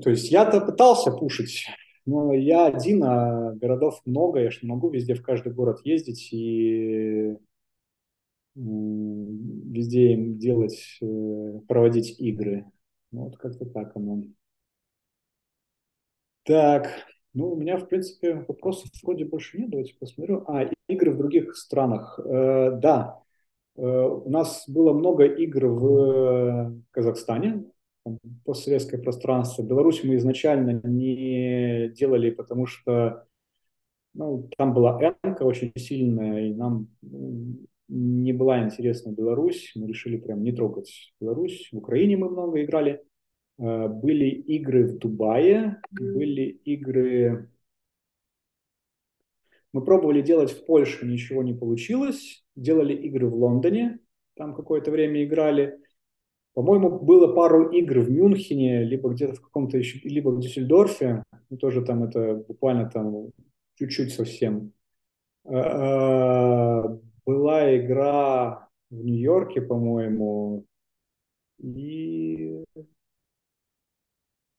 То есть я-то пытался пушить, но я один, а городов много, я же не могу везде в каждый город ездить и везде им делать, э, проводить игры. Ну, вот как-то так оно. Так, ну, у меня, в принципе, вопросов вроде больше нет. Давайте посмотрю. А, игры в других странах. Э, да, э, у нас было много игр в Казахстане, постсоветское пространство. Беларусь мы изначально не делали, потому что ну, там была энка очень сильная, и нам не была интересна Беларусь, мы решили прям не трогать Беларусь. В Украине мы много играли. Э, были игры в Дубае, были игры... Мы пробовали делать в Польше, ничего не получилось. Делали игры в Лондоне, там какое-то время играли. По-моему, было пару игр в Мюнхене, либо где-то в каком-то еще, либо в Дюссельдорфе. Ну, тоже там это буквально там чуть-чуть совсем. Была игра в Нью-Йорке, по-моему, и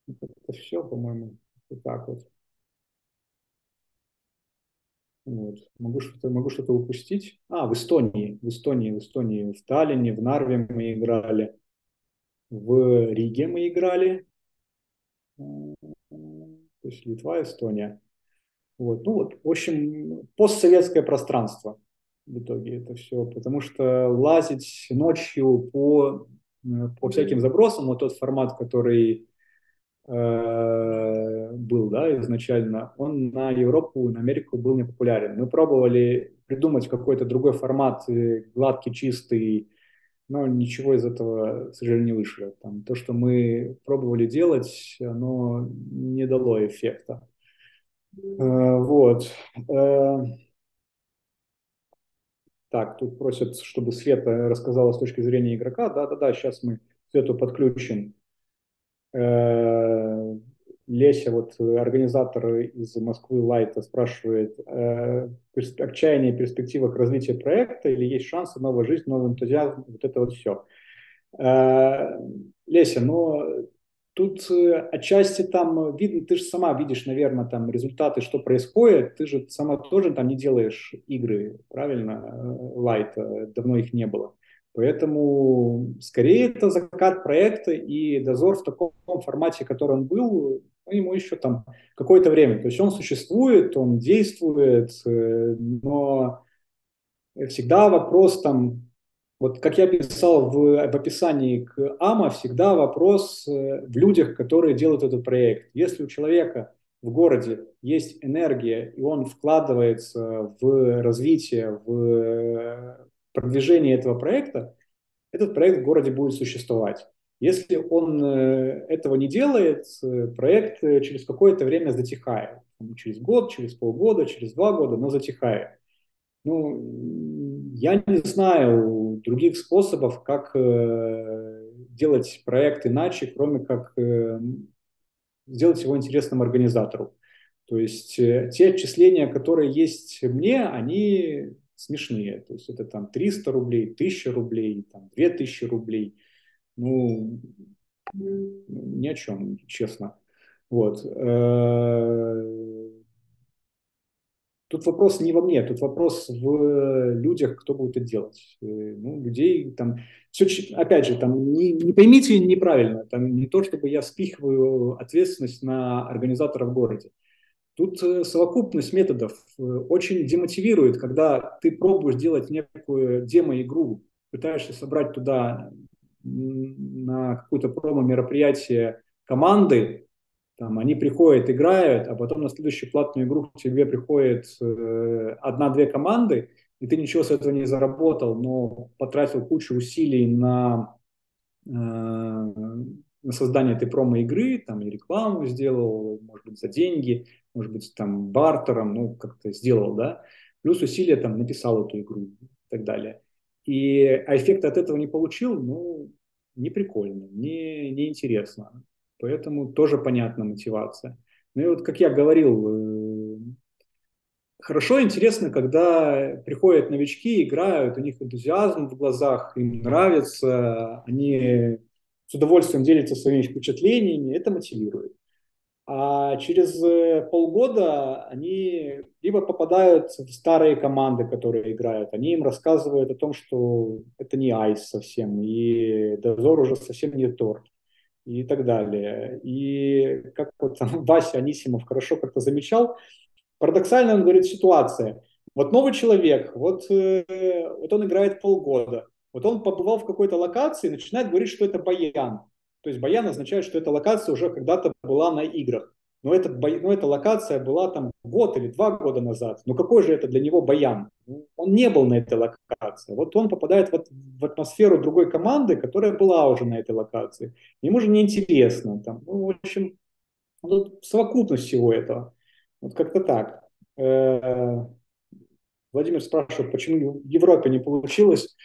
это все, по-моему, вот так вот. Вот. Могу что-то могу что-то упустить. А, в Эстонии, в Эстонии, в Эстонии, в Таллине, в Нарве мы играли, в Риге мы играли, то есть Литва, Эстония. Вот. Ну вот, в общем, постсоветское пространство в итоге это все, потому что лазить ночью по, э, по всяким забросам, вот тот формат, который э, был да, изначально, он на Европу, на Америку был не популярен. Мы пробовали придумать какой-то другой формат, э, гладкий, чистый, но ничего из этого, к сожалению, не вышло. Там, то, что мы пробовали делать, оно не дало эффекта. Э, вот. Э, так, тут просят, чтобы Света рассказала с точки зрения игрока. Да-да-да, сейчас мы Свету подключим. Э, Леся, вот организатор из Москвы Лайта, спрашивает, э, отчаяние перспективах развития проекта или есть шансы, новая жизнь, новый энтузиазм, вот это вот все. Э, Леся, ну, тут э, отчасти там видно, ты же сама видишь, наверное, там результаты, что происходит, ты же сама тоже там не делаешь игры, правильно, Лайта, давно их не было. Поэтому скорее это закат проекта и дозор в таком формате, который он был, ну, ему еще там какое-то время. То есть он существует, он действует, э, но всегда вопрос там, вот как я писал в, в описании к АМА, всегда вопрос э, в людях, которые делают этот проект. Если у человека в городе есть энергия, и он вкладывается в развитие, в э, продвижение этого проекта, этот проект в городе будет существовать. Если он э, этого не делает, проект через какое-то время затихает. Через год, через полгода, через два года, но затихает. Ну, я не знаю других способов, как делать проект иначе, кроме как сделать его интересным организатору. То есть те отчисления, которые есть мне, они смешные. То есть это там 300 рублей, 1000 рублей, там 2000 рублей. Ну, ни о чем, честно. Вот. Э, тут вопрос не во мне, тут вопрос в людях, кто будет это делать. Э, ну, людей там... Все, опять же, там не, не поймите неправильно, там не то, чтобы я спихиваю ответственность на организатора в городе. Тут э, совокупность методов э, очень демотивирует, когда ты пробуешь делать некую демо-игру, пытаешься собрать туда на какое-то промо-мероприятие команды, там, они приходят, играют, а потом на следующую платную игру к тебе приходит э, одна-две команды, и ты ничего с этого не заработал, но потратил кучу усилий на на создание этой промо-игры, там и рекламу сделал, может быть, за деньги, может быть, там бартером, ну, как-то сделал, да, плюс усилия там написал эту игру и так далее. И, а эффект от этого не получил, ну, не прикольно, не, не интересно. Поэтому тоже понятна мотивация. Ну и вот, как я говорил, э, хорошо, интересно, когда приходят новички, играют, у них энтузиазм в глазах, им нравится, они с удовольствием делятся своими впечатлениями, это мотивирует. А через э, полгода они либо попадают в старые команды, которые играют, они им рассказывают о том, что это не айс совсем, и дозор уже совсем не торт, и так далее. И как вот там Вася Анисимов хорошо как-то замечал, парадоксально он говорит ситуация. Вот новый человек, вот, э, вот он играет полгода, вот он побывал в какой-то локации и начинает говорить, что это баян. То есть баян означает, что эта локация уже когда-то была на играх. Но, этот, но эта локация была там год или два года назад. Но какой же это для него баян? Он не был на этой локации. Вот он попадает в, в атмосферу другой команды, которая была уже на этой локации. Ему же неинтересно. Там, ну, в общем, вот совокупность всего этого. Вот как-то так. Э, Владимир спрашивает, почему в Европе не получилось.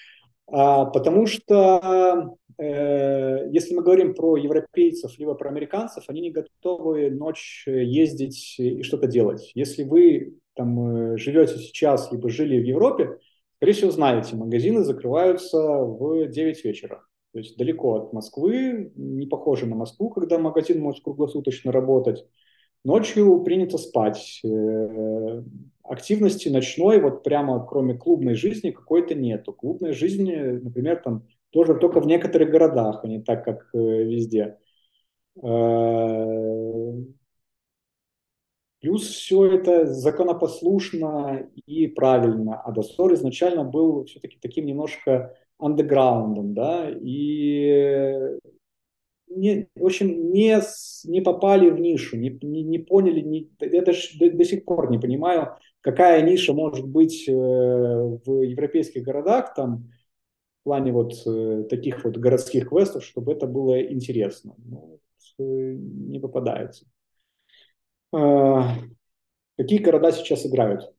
А, потому что э, если мы говорим про европейцев либо про американцев, они не готовы ночь ездить и что-то делать. Если вы там э, живете сейчас либо жили в Европе, скорее всего знаете, магазины закрываются в 9 вечера. То есть далеко от Москвы, не похоже на Москву, когда магазин может круглосуточно работать. Ночью принято спать. Э, активности ночной, вот прямо кроме клубной жизни, какой-то нету. Клубной жизни, например, там тоже только в некоторых городах, а не так, как э, везде. Э, плюс все это законопослушно и правильно. А Досор изначально был все-таки таким немножко андеграундом, да, и не, в общем, не, не попали в нишу, не, не, не поняли, не, я даже до, до сих пор не понимаю, какая ниша может быть э, в европейских городах, там, в плане вот э, таких вот городских квестов, чтобы это было интересно. Ну, э, не попадается. Какие города сейчас играют?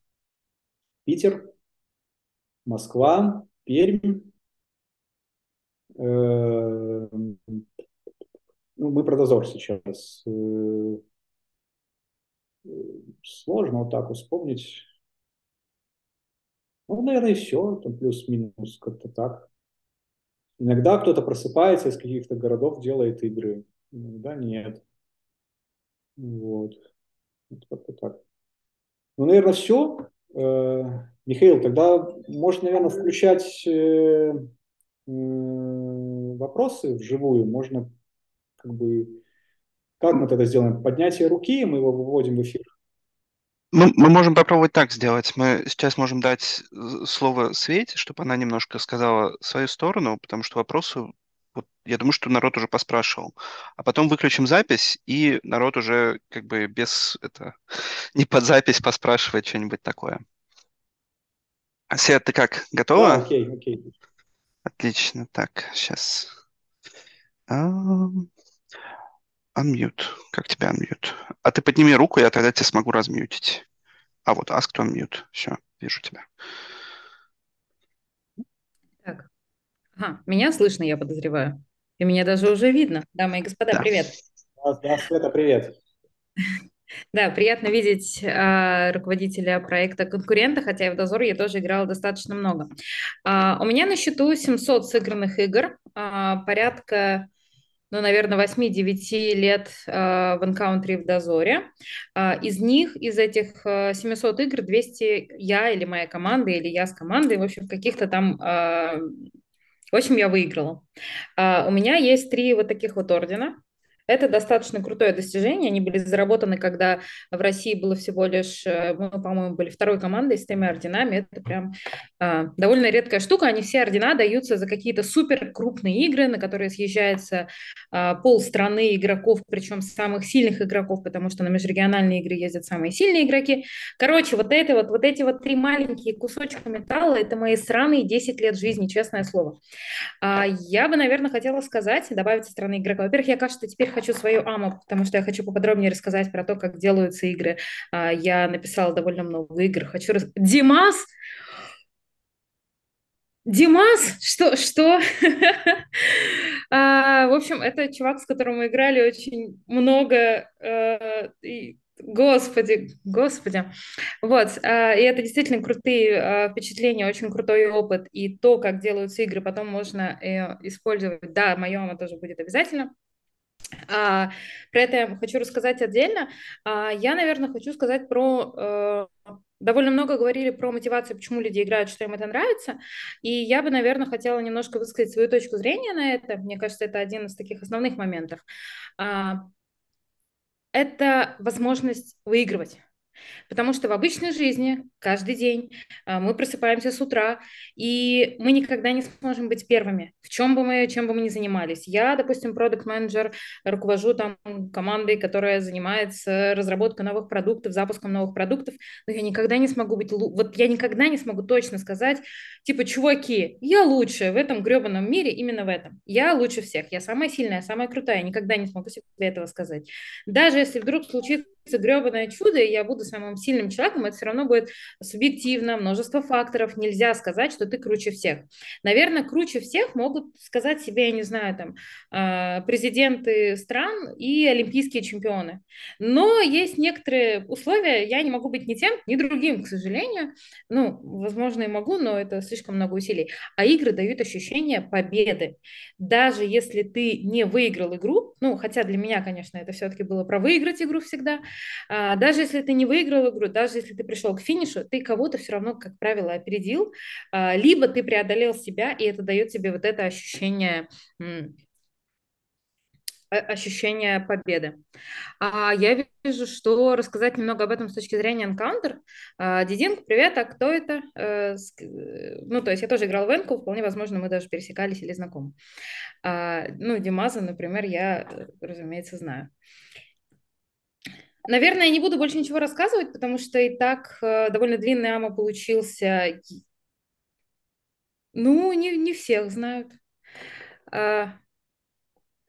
Питер, Москва, Пермь, ну, мы про дозор сейчас. сложно вот так вспомнить. Ну, наверное, и все, там плюс-минус, как-то так. Иногда кто-то просыпается из каких-то городов, делает игры, иногда нет. Вот. Вот как-то так. Ну, наверное, все. Э, Михаил, тогда можно, наверное, включать э, вопросы вживую. Можно как бы... Как мы тогда сделаем? Поднятие руки, мы его выводим в эфир. Мы, мы можем попробовать так сделать. Мы сейчас можем дать слово Свете, чтобы она немножко сказала свою сторону, потому что вопросы, вот, я думаю, что народ уже поспрашивал. А потом выключим запись, и народ уже как бы без это не под запись поспрашивает что-нибудь такое. Свет, ты как, готова? Да, окей, окей. Отлично. Так, сейчас. Unmute. Как тебя unmute? А ты подними руку, я тогда тебя смогу размьютить. А вот ask to unmute. Все, вижу тебя. Так. Ага, меня слышно, я подозреваю. И меня даже уже видно. Дамы и господа, Да. привет. Да, Света, привет. Да, приятно видеть а, руководителя проекта конкурента, хотя и в Дозор я тоже играла достаточно много. А, у меня на счету 700 сыгранных игр, а, порядка, ну, наверное, 8-9 лет а, в Encounter в Дозоре. А, из них, из этих а, 700 игр, 200 я или моя команда, или я с командой, в общем, каких-то там... а, в общем, я выиграла. А, у меня есть три вот таких вот ордена. Это достаточно крутое достижение. Они были заработаны, когда в России было всего лишь, э, мы, по-моему, были второй командой с тремя орденами. Это прям э, довольно редкая штука. Они все ордена даются за какие-то супер крупные игры, на которые съезжается э, полстраны игроков, причем самых сильных игроков, потому что на межрегиональные игры ездят самые сильные игроки. Короче, вот это вот, вот эти вот три маленькие кусочка металла, это мои сраные 10 лет жизни, честное слово. А, я бы, наверное, хотела сказать, добавить со стороны игрока. Во-первых, я, кажется, теперь хочу свою АМО, потому что я хочу поподробнее рассказать про то, как делаются игры. А, я написала довольно много игр. Хочу... Рас... Димас! Димас? Что? Что? а, в общем, это чувак, с которым мы играли очень много. А, и... Господи, господи. Вот, и это действительно крутые впечатления, очень крутой опыт. И то, как делаются игры, потом можно э, использовать. Да, мое оно тоже будет обязательно. А, про это я хочу рассказать отдельно. А, я, наверное, хочу сказать про... Э, довольно много говорили про мотивацию, почему люди играют, что им это нравится. И я бы, наверное, хотела немножко высказать свою точку зрения на это. Мне кажется, это один из таких основных моментов. А, это возможность выигрывать. Потому что в обычной жизни каждый день а, мы просыпаемся с утра, и мы никогда не сможем быть первыми, в чем бы мы, чем бы мы ни занимались. Я, допустим, продукт-менеджер, руковожу там командой, которая занимается разработкой новых продуктов, запуском новых продуктов, но я никогда не смогу быть, вот я никогда не смогу точно сказать, типа, чуваки, я лучшая в этом гребаном мире именно в этом. Я лучше всех, я самая сильная, самая крутая, никогда не смогу себе этого сказать. Даже если вдруг случится гребаное чудо, и я буду самым сильным человеком, это все равно будет субъективно, множество факторов, нельзя сказать, что ты круче всех. Наверное, круче всех могут сказать себе, я не знаю, там, а, президенты стран и олимпийские чемпионы. Но есть некоторые условия, я не могу быть ни тем, ни другим, к сожалению. Ну, возможно, и могу, но это слишком много усилий. А игры дают ощущение победы. Даже если ты не выиграл игру, ну, хотя для меня, конечно, это все-таки было про выиграть игру всегда, даже если ты не выиграл игру, даже если ты пришел к финишу, ты кого-то все равно, как правило, опередил, а, либо ты преодолел себя, и это дает тебе вот это ощущение ощущение победы. А я вижу, что рассказать немного об этом с точки зрения Encounter. А, Дидинг, привет, а кто это? Э, ну, то есть я тоже играл в Энку, вполне возможно, мы даже пересекались или знакомы. А, ну, Димаза, например, я, разумеется, знаю. Наверное, я не буду больше ничего рассказывать, потому что и так э, довольно длинный АМА получился. Ну, не, не всех знают. А,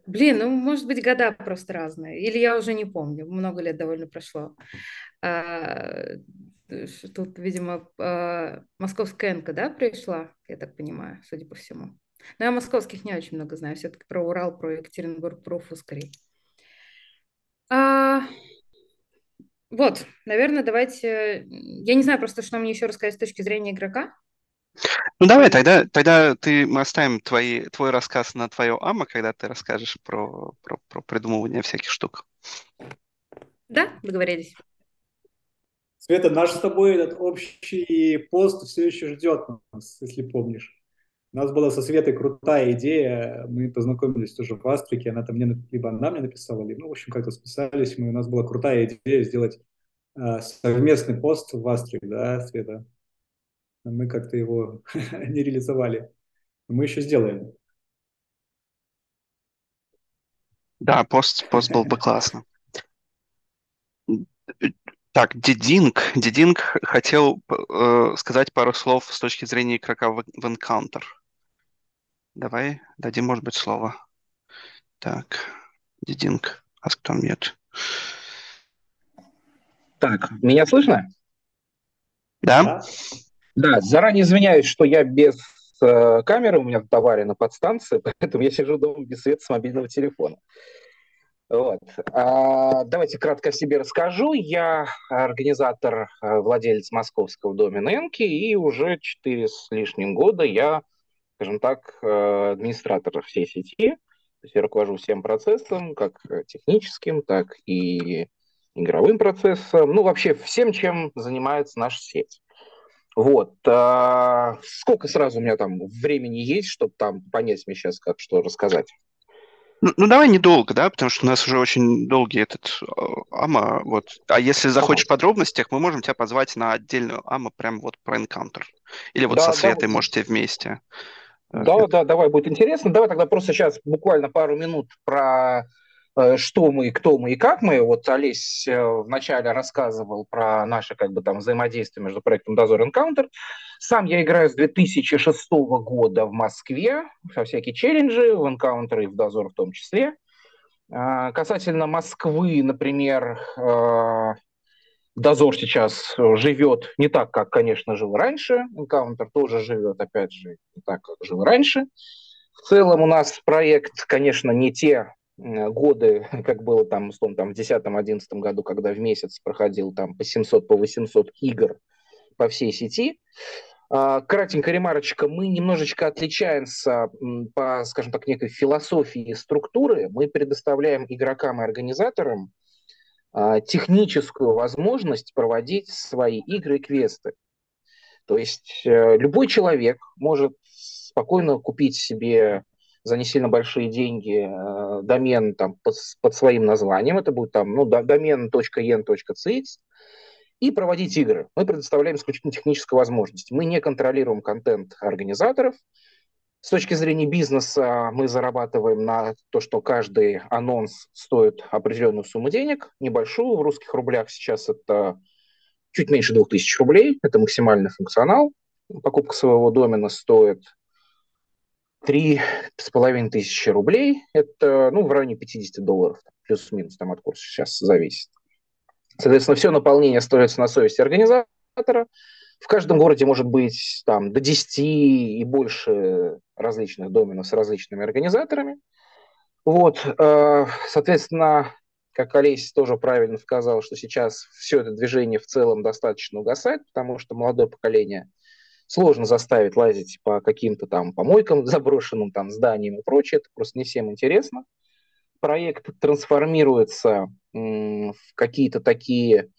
блин, ну, может быть, года просто разные. Или я уже не помню. Много лет довольно прошло. А, тут, видимо, а, московская энка, да, пришла, я так понимаю, судя по всему. Но я московских не очень много знаю. Все-таки про Урал, про Екатеринбург, про Уфу. А, Вот, наверное, давайте... Я не знаю просто, что мне еще рассказать с точки зрения игрока. Ну давай, тогда, тогда ты, мы оставим твои, твой рассказ на твое АМА, когда ты расскажешь про, про, про придумывание всяких штук. Да, договорились. Света, наш с тобой этот общий пост все еще ждет нас, если помнишь. У нас была со Светой крутая идея, мы познакомились тоже в Астрике, она там мне, либо она мне написала, либо, ну, в общем, как-то списались мы, у нас была крутая идея сделать э, совместный пост в Астрик, да, Света? Мы как-то его не реализовали. Мы еще сделаем. Да, пост, пост был бы классно. Так, Дидинг. Дидинг хотел э, сказать пару слов с точки зрения игрока в, в Encounter. Давай дадим, может быть, слово. Так, Дидинг, ask to unmute. Так, меня слышно? Да? Да, заранее извиняюсь, что я без э, камеры, у меня в товаре на подстанции, поэтому я сижу дома без света с мобильного телефона. Вот. А, давайте кратко о себе расскажу. Я организатор, э, владелец московского домена Энки, и уже четыре с лишним года я, скажем так, э, администратор всей сети. То есть я руковожу всем процессом, как техническим, так и игровым процессом, ну вообще всем, чем занимается наша сеть. Вот. А, сколько сразу у меня там времени есть, чтобы там понять мне сейчас, как что рассказать? Ну, ну, давай недолго, да, потому что у нас уже очень долгий этот э, АМА, вот. А если захочешь ага. подробностях, мы можем тебя позвать на отдельную АМА прям вот про Encounter. Или вот да, со Светой да, можете вместе. Э, да, Это... да, давай, будет интересно. Давай тогда просто сейчас буквально пару минут про э, что мы, кто мы и как мы. Вот Олесь вначале рассказывал про наше как бы там взаимодействие между проектом Дозор Encounter. Сам я играю с 2006 года в Москве, со всякие челленджи, в Encounter и в Дозор в том числе. А, касательно Москвы, например, а, Дозор сейчас живет не так, как, конечно, жил раньше. Encounter тоже живет, опять же, не так, как жил раньше. В целом у нас проект, конечно, не те годы, как было там, там в 2010-2011 году, когда в месяц проходил там по 700, по 800 игр по всей сети. А, кратенькая ремарочка. Мы немножечко отличаемся по, скажем так, некой философии структуры. Мы предоставляем игрокам и организаторам а, техническую возможность проводить свои игры и квесты. То есть э, любой человек может спокойно купить себе за не сильно большие деньги э, домен там, под, под своим названием. Это будет там ну, домен.en.cx и проводить игры. Мы предоставляем исключительно техническую возможность. Мы не контролируем контент организаторов. С точки зрения бизнеса мы зарабатываем на то, что каждый анонс стоит определенную сумму денег, небольшую, в русских рублях сейчас это чуть меньше 2000 рублей, это максимальный функционал. Покупка своего домена стоит три с половиной тысячи рублей, это ну, в районе 50 долларов, плюс-минус, там от курса сейчас зависит. Соответственно, все наполнение остается на совести организатора. В каждом городе может быть там, до 10 и больше различных доменов с различными организаторами. Вот, э, соответственно, как Олесь тоже правильно сказал, что сейчас все это движение в целом достаточно угасает, потому что молодое поколение сложно заставить лазить по каким-то там помойкам, заброшенным там зданиям и прочее, это просто не всем интересно проект трансформируется в какие-то такие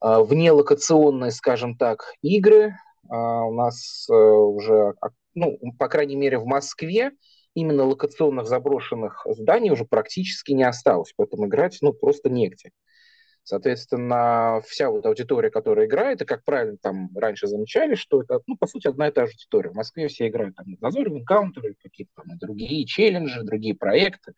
а, внелокационные, скажем так, игры. А, у нас э, уже, а, ну, по крайней мере, в Москве именно локационных заброшенных зданий уже практически не осталось, поэтому играть ну, просто негде. Соответственно, вся вот аудитория, которая играет, и как правильно там раньше замечали, что это, ну, по сути, одна и та же аудитория. В Москве все играют там в в Encounter, какие-то там другие челленджи, другие проекты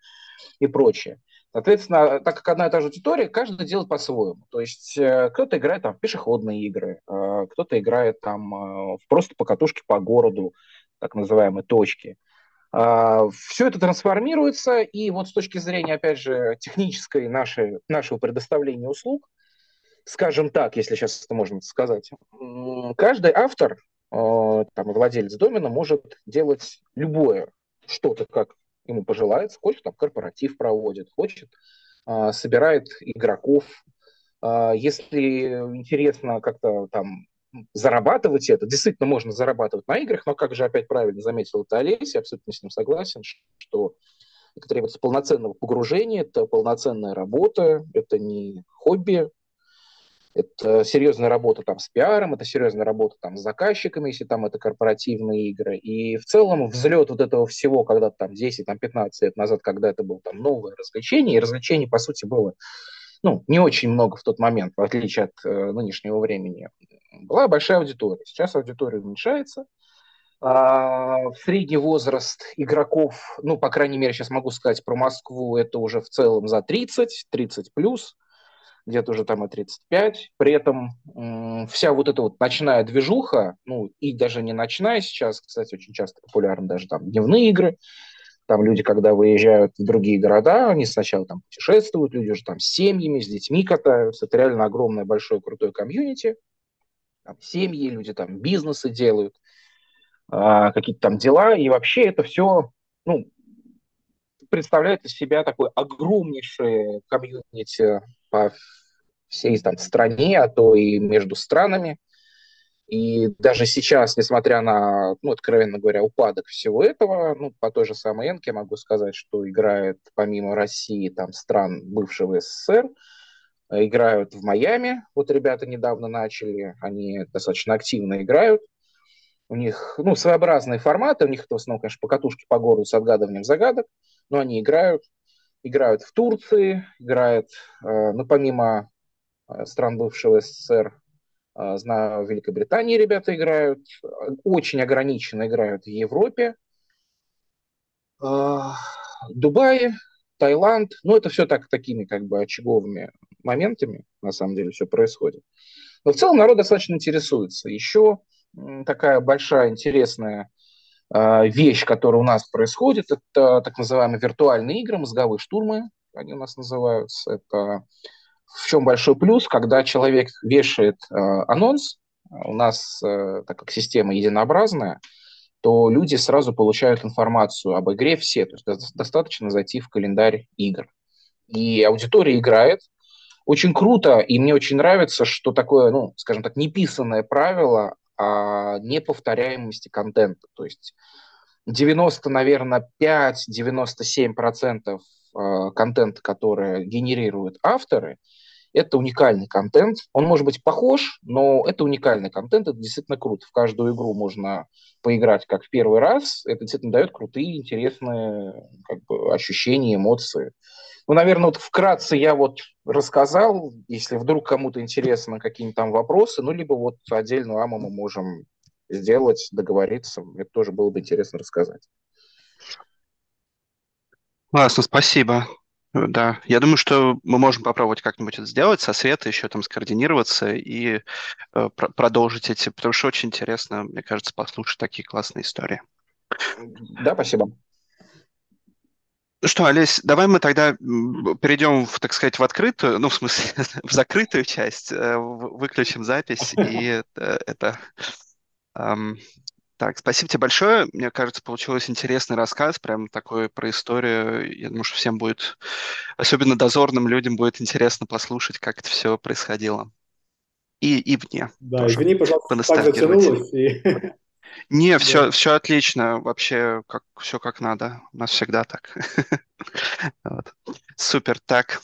и прочее. Соответственно, так как одна и та же аудитория, каждый делает по-своему. То есть э, кто-то играет там в пешеходные игры, э, кто-то играет там э, просто по катушке по городу, так называемые точки. А, Все это трансформируется, и вот с точки зрения, опять же, технической нашей, нашего предоставления услуг, скажем так, если сейчас это можно сказать, каждый автор, там, владелец домена может делать любое. Что-то, как ему пожелается, хочет там корпоратив проводит, хочет, собирает игроков, А, если интересно как-то там зарабатывать это, действительно можно зарабатывать на играх, но как же опять правильно заметил это Олесь, я абсолютно с ним согласен, что это требуется полноценного погружения, это полноценная работа, это не хобби, это серьезная работа там с пиаром, это серьезная работа там с заказчиками, если там это корпоративные игры. И в целом взлет вот этого всего, когда там 10, там 15 лет назад, когда это было там новое развлечение, и развлечений, по сути, было ну, не очень много в тот момент, в отличие от э, нынешнего времени, была большая аудитория. Сейчас аудитория уменьшается. А, средний возраст игроков, ну, по крайней мере, сейчас могу сказать про Москву, это уже в целом за 30, 30 плюс, где-то уже там и 35. При этом м, вся вот эта вот ночная движуха, ну, и даже не ночная сейчас, кстати, очень часто популярны даже там дневные игры, там люди, когда выезжают в другие города, они сначала там путешествуют, люди уже там с семьями, с детьми катаются. Это реально огромное, большое, крутое комьюнити. Там семьи, люди там бизнесы делают, а, какие-то там дела. И вообще это все ну, представляет из себя такое огромнейшее комьюнити по всей там стране, а то и между странами – и даже сейчас, несмотря на, ну, откровенно говоря, упадок всего этого, ну, по той же самой Энке могу сказать, что играет помимо России, там, стран бывшего СССР, играют в Майами. Вот ребята недавно начали, они достаточно активно играют. У них, ну, своеобразные форматы, у них это в основном, конечно, покатушки по городу с отгадыванием загадок, но они играют. Играют в Турции, играют, э, ну, помимо э, стран бывшего СССР, знаю, в Великобритании ребята играют, очень ограниченно играют в Европе. А, Дубай, Таиланд, ну это все так, такими как бы очаговыми моментами, на самом деле, все происходит. Но в целом народ достаточно интересуется. Еще такая большая интересная а, вещь, которая у нас происходит, это так называемые виртуальные игры, мозговые штурмы, они у нас называются. Это в чем большой плюс, когда человек вешает э, анонс, у нас, э, так как система единообразная, то люди сразу получают информацию об игре все. То есть достаточно зайти в календарь игр. И аудитория играет. Очень круто, и мне очень нравится, что такое, ну, скажем так, неписанное правило о неповторяемости контента. То есть 90, наверное, 5-97% э, контента, который генерируют авторы – это уникальный контент. Он может быть похож, но это уникальный контент, это действительно круто. В каждую игру можно поиграть как в первый раз. Это действительно дает крутые, интересные как бы, ощущения, эмоции. Ну, наверное, вот вкратце я вот рассказал, если вдруг кому-то интересно какие-нибудь там вопросы, ну, либо вот отдельную аму мы можем сделать, договориться. Это тоже было бы интересно рассказать. Классно, спасибо. Да, я думаю, что мы можем попробовать как-нибудь это сделать, со света еще там скоординироваться и э, пр- продолжить эти, потому что очень интересно, мне кажется, послушать такие классные истории. Да, спасибо. Ну что, Олесь, давай мы тогда перейдем, в, так сказать, в открытую, ну, в смысле, в закрытую часть, э, выключим запись, и э, это... Так, спасибо тебе большое. Мне кажется, получился интересный рассказ, прям такой про историю. Я думаю, что всем будет, особенно дозорным людям, будет интересно послушать, как это все происходило. И, и мне. Да, извини, пожалуйста, так затянулось. И... Не, все, да. все отлично. Вообще, как, все как надо. У нас всегда так. вот. Супер. Так,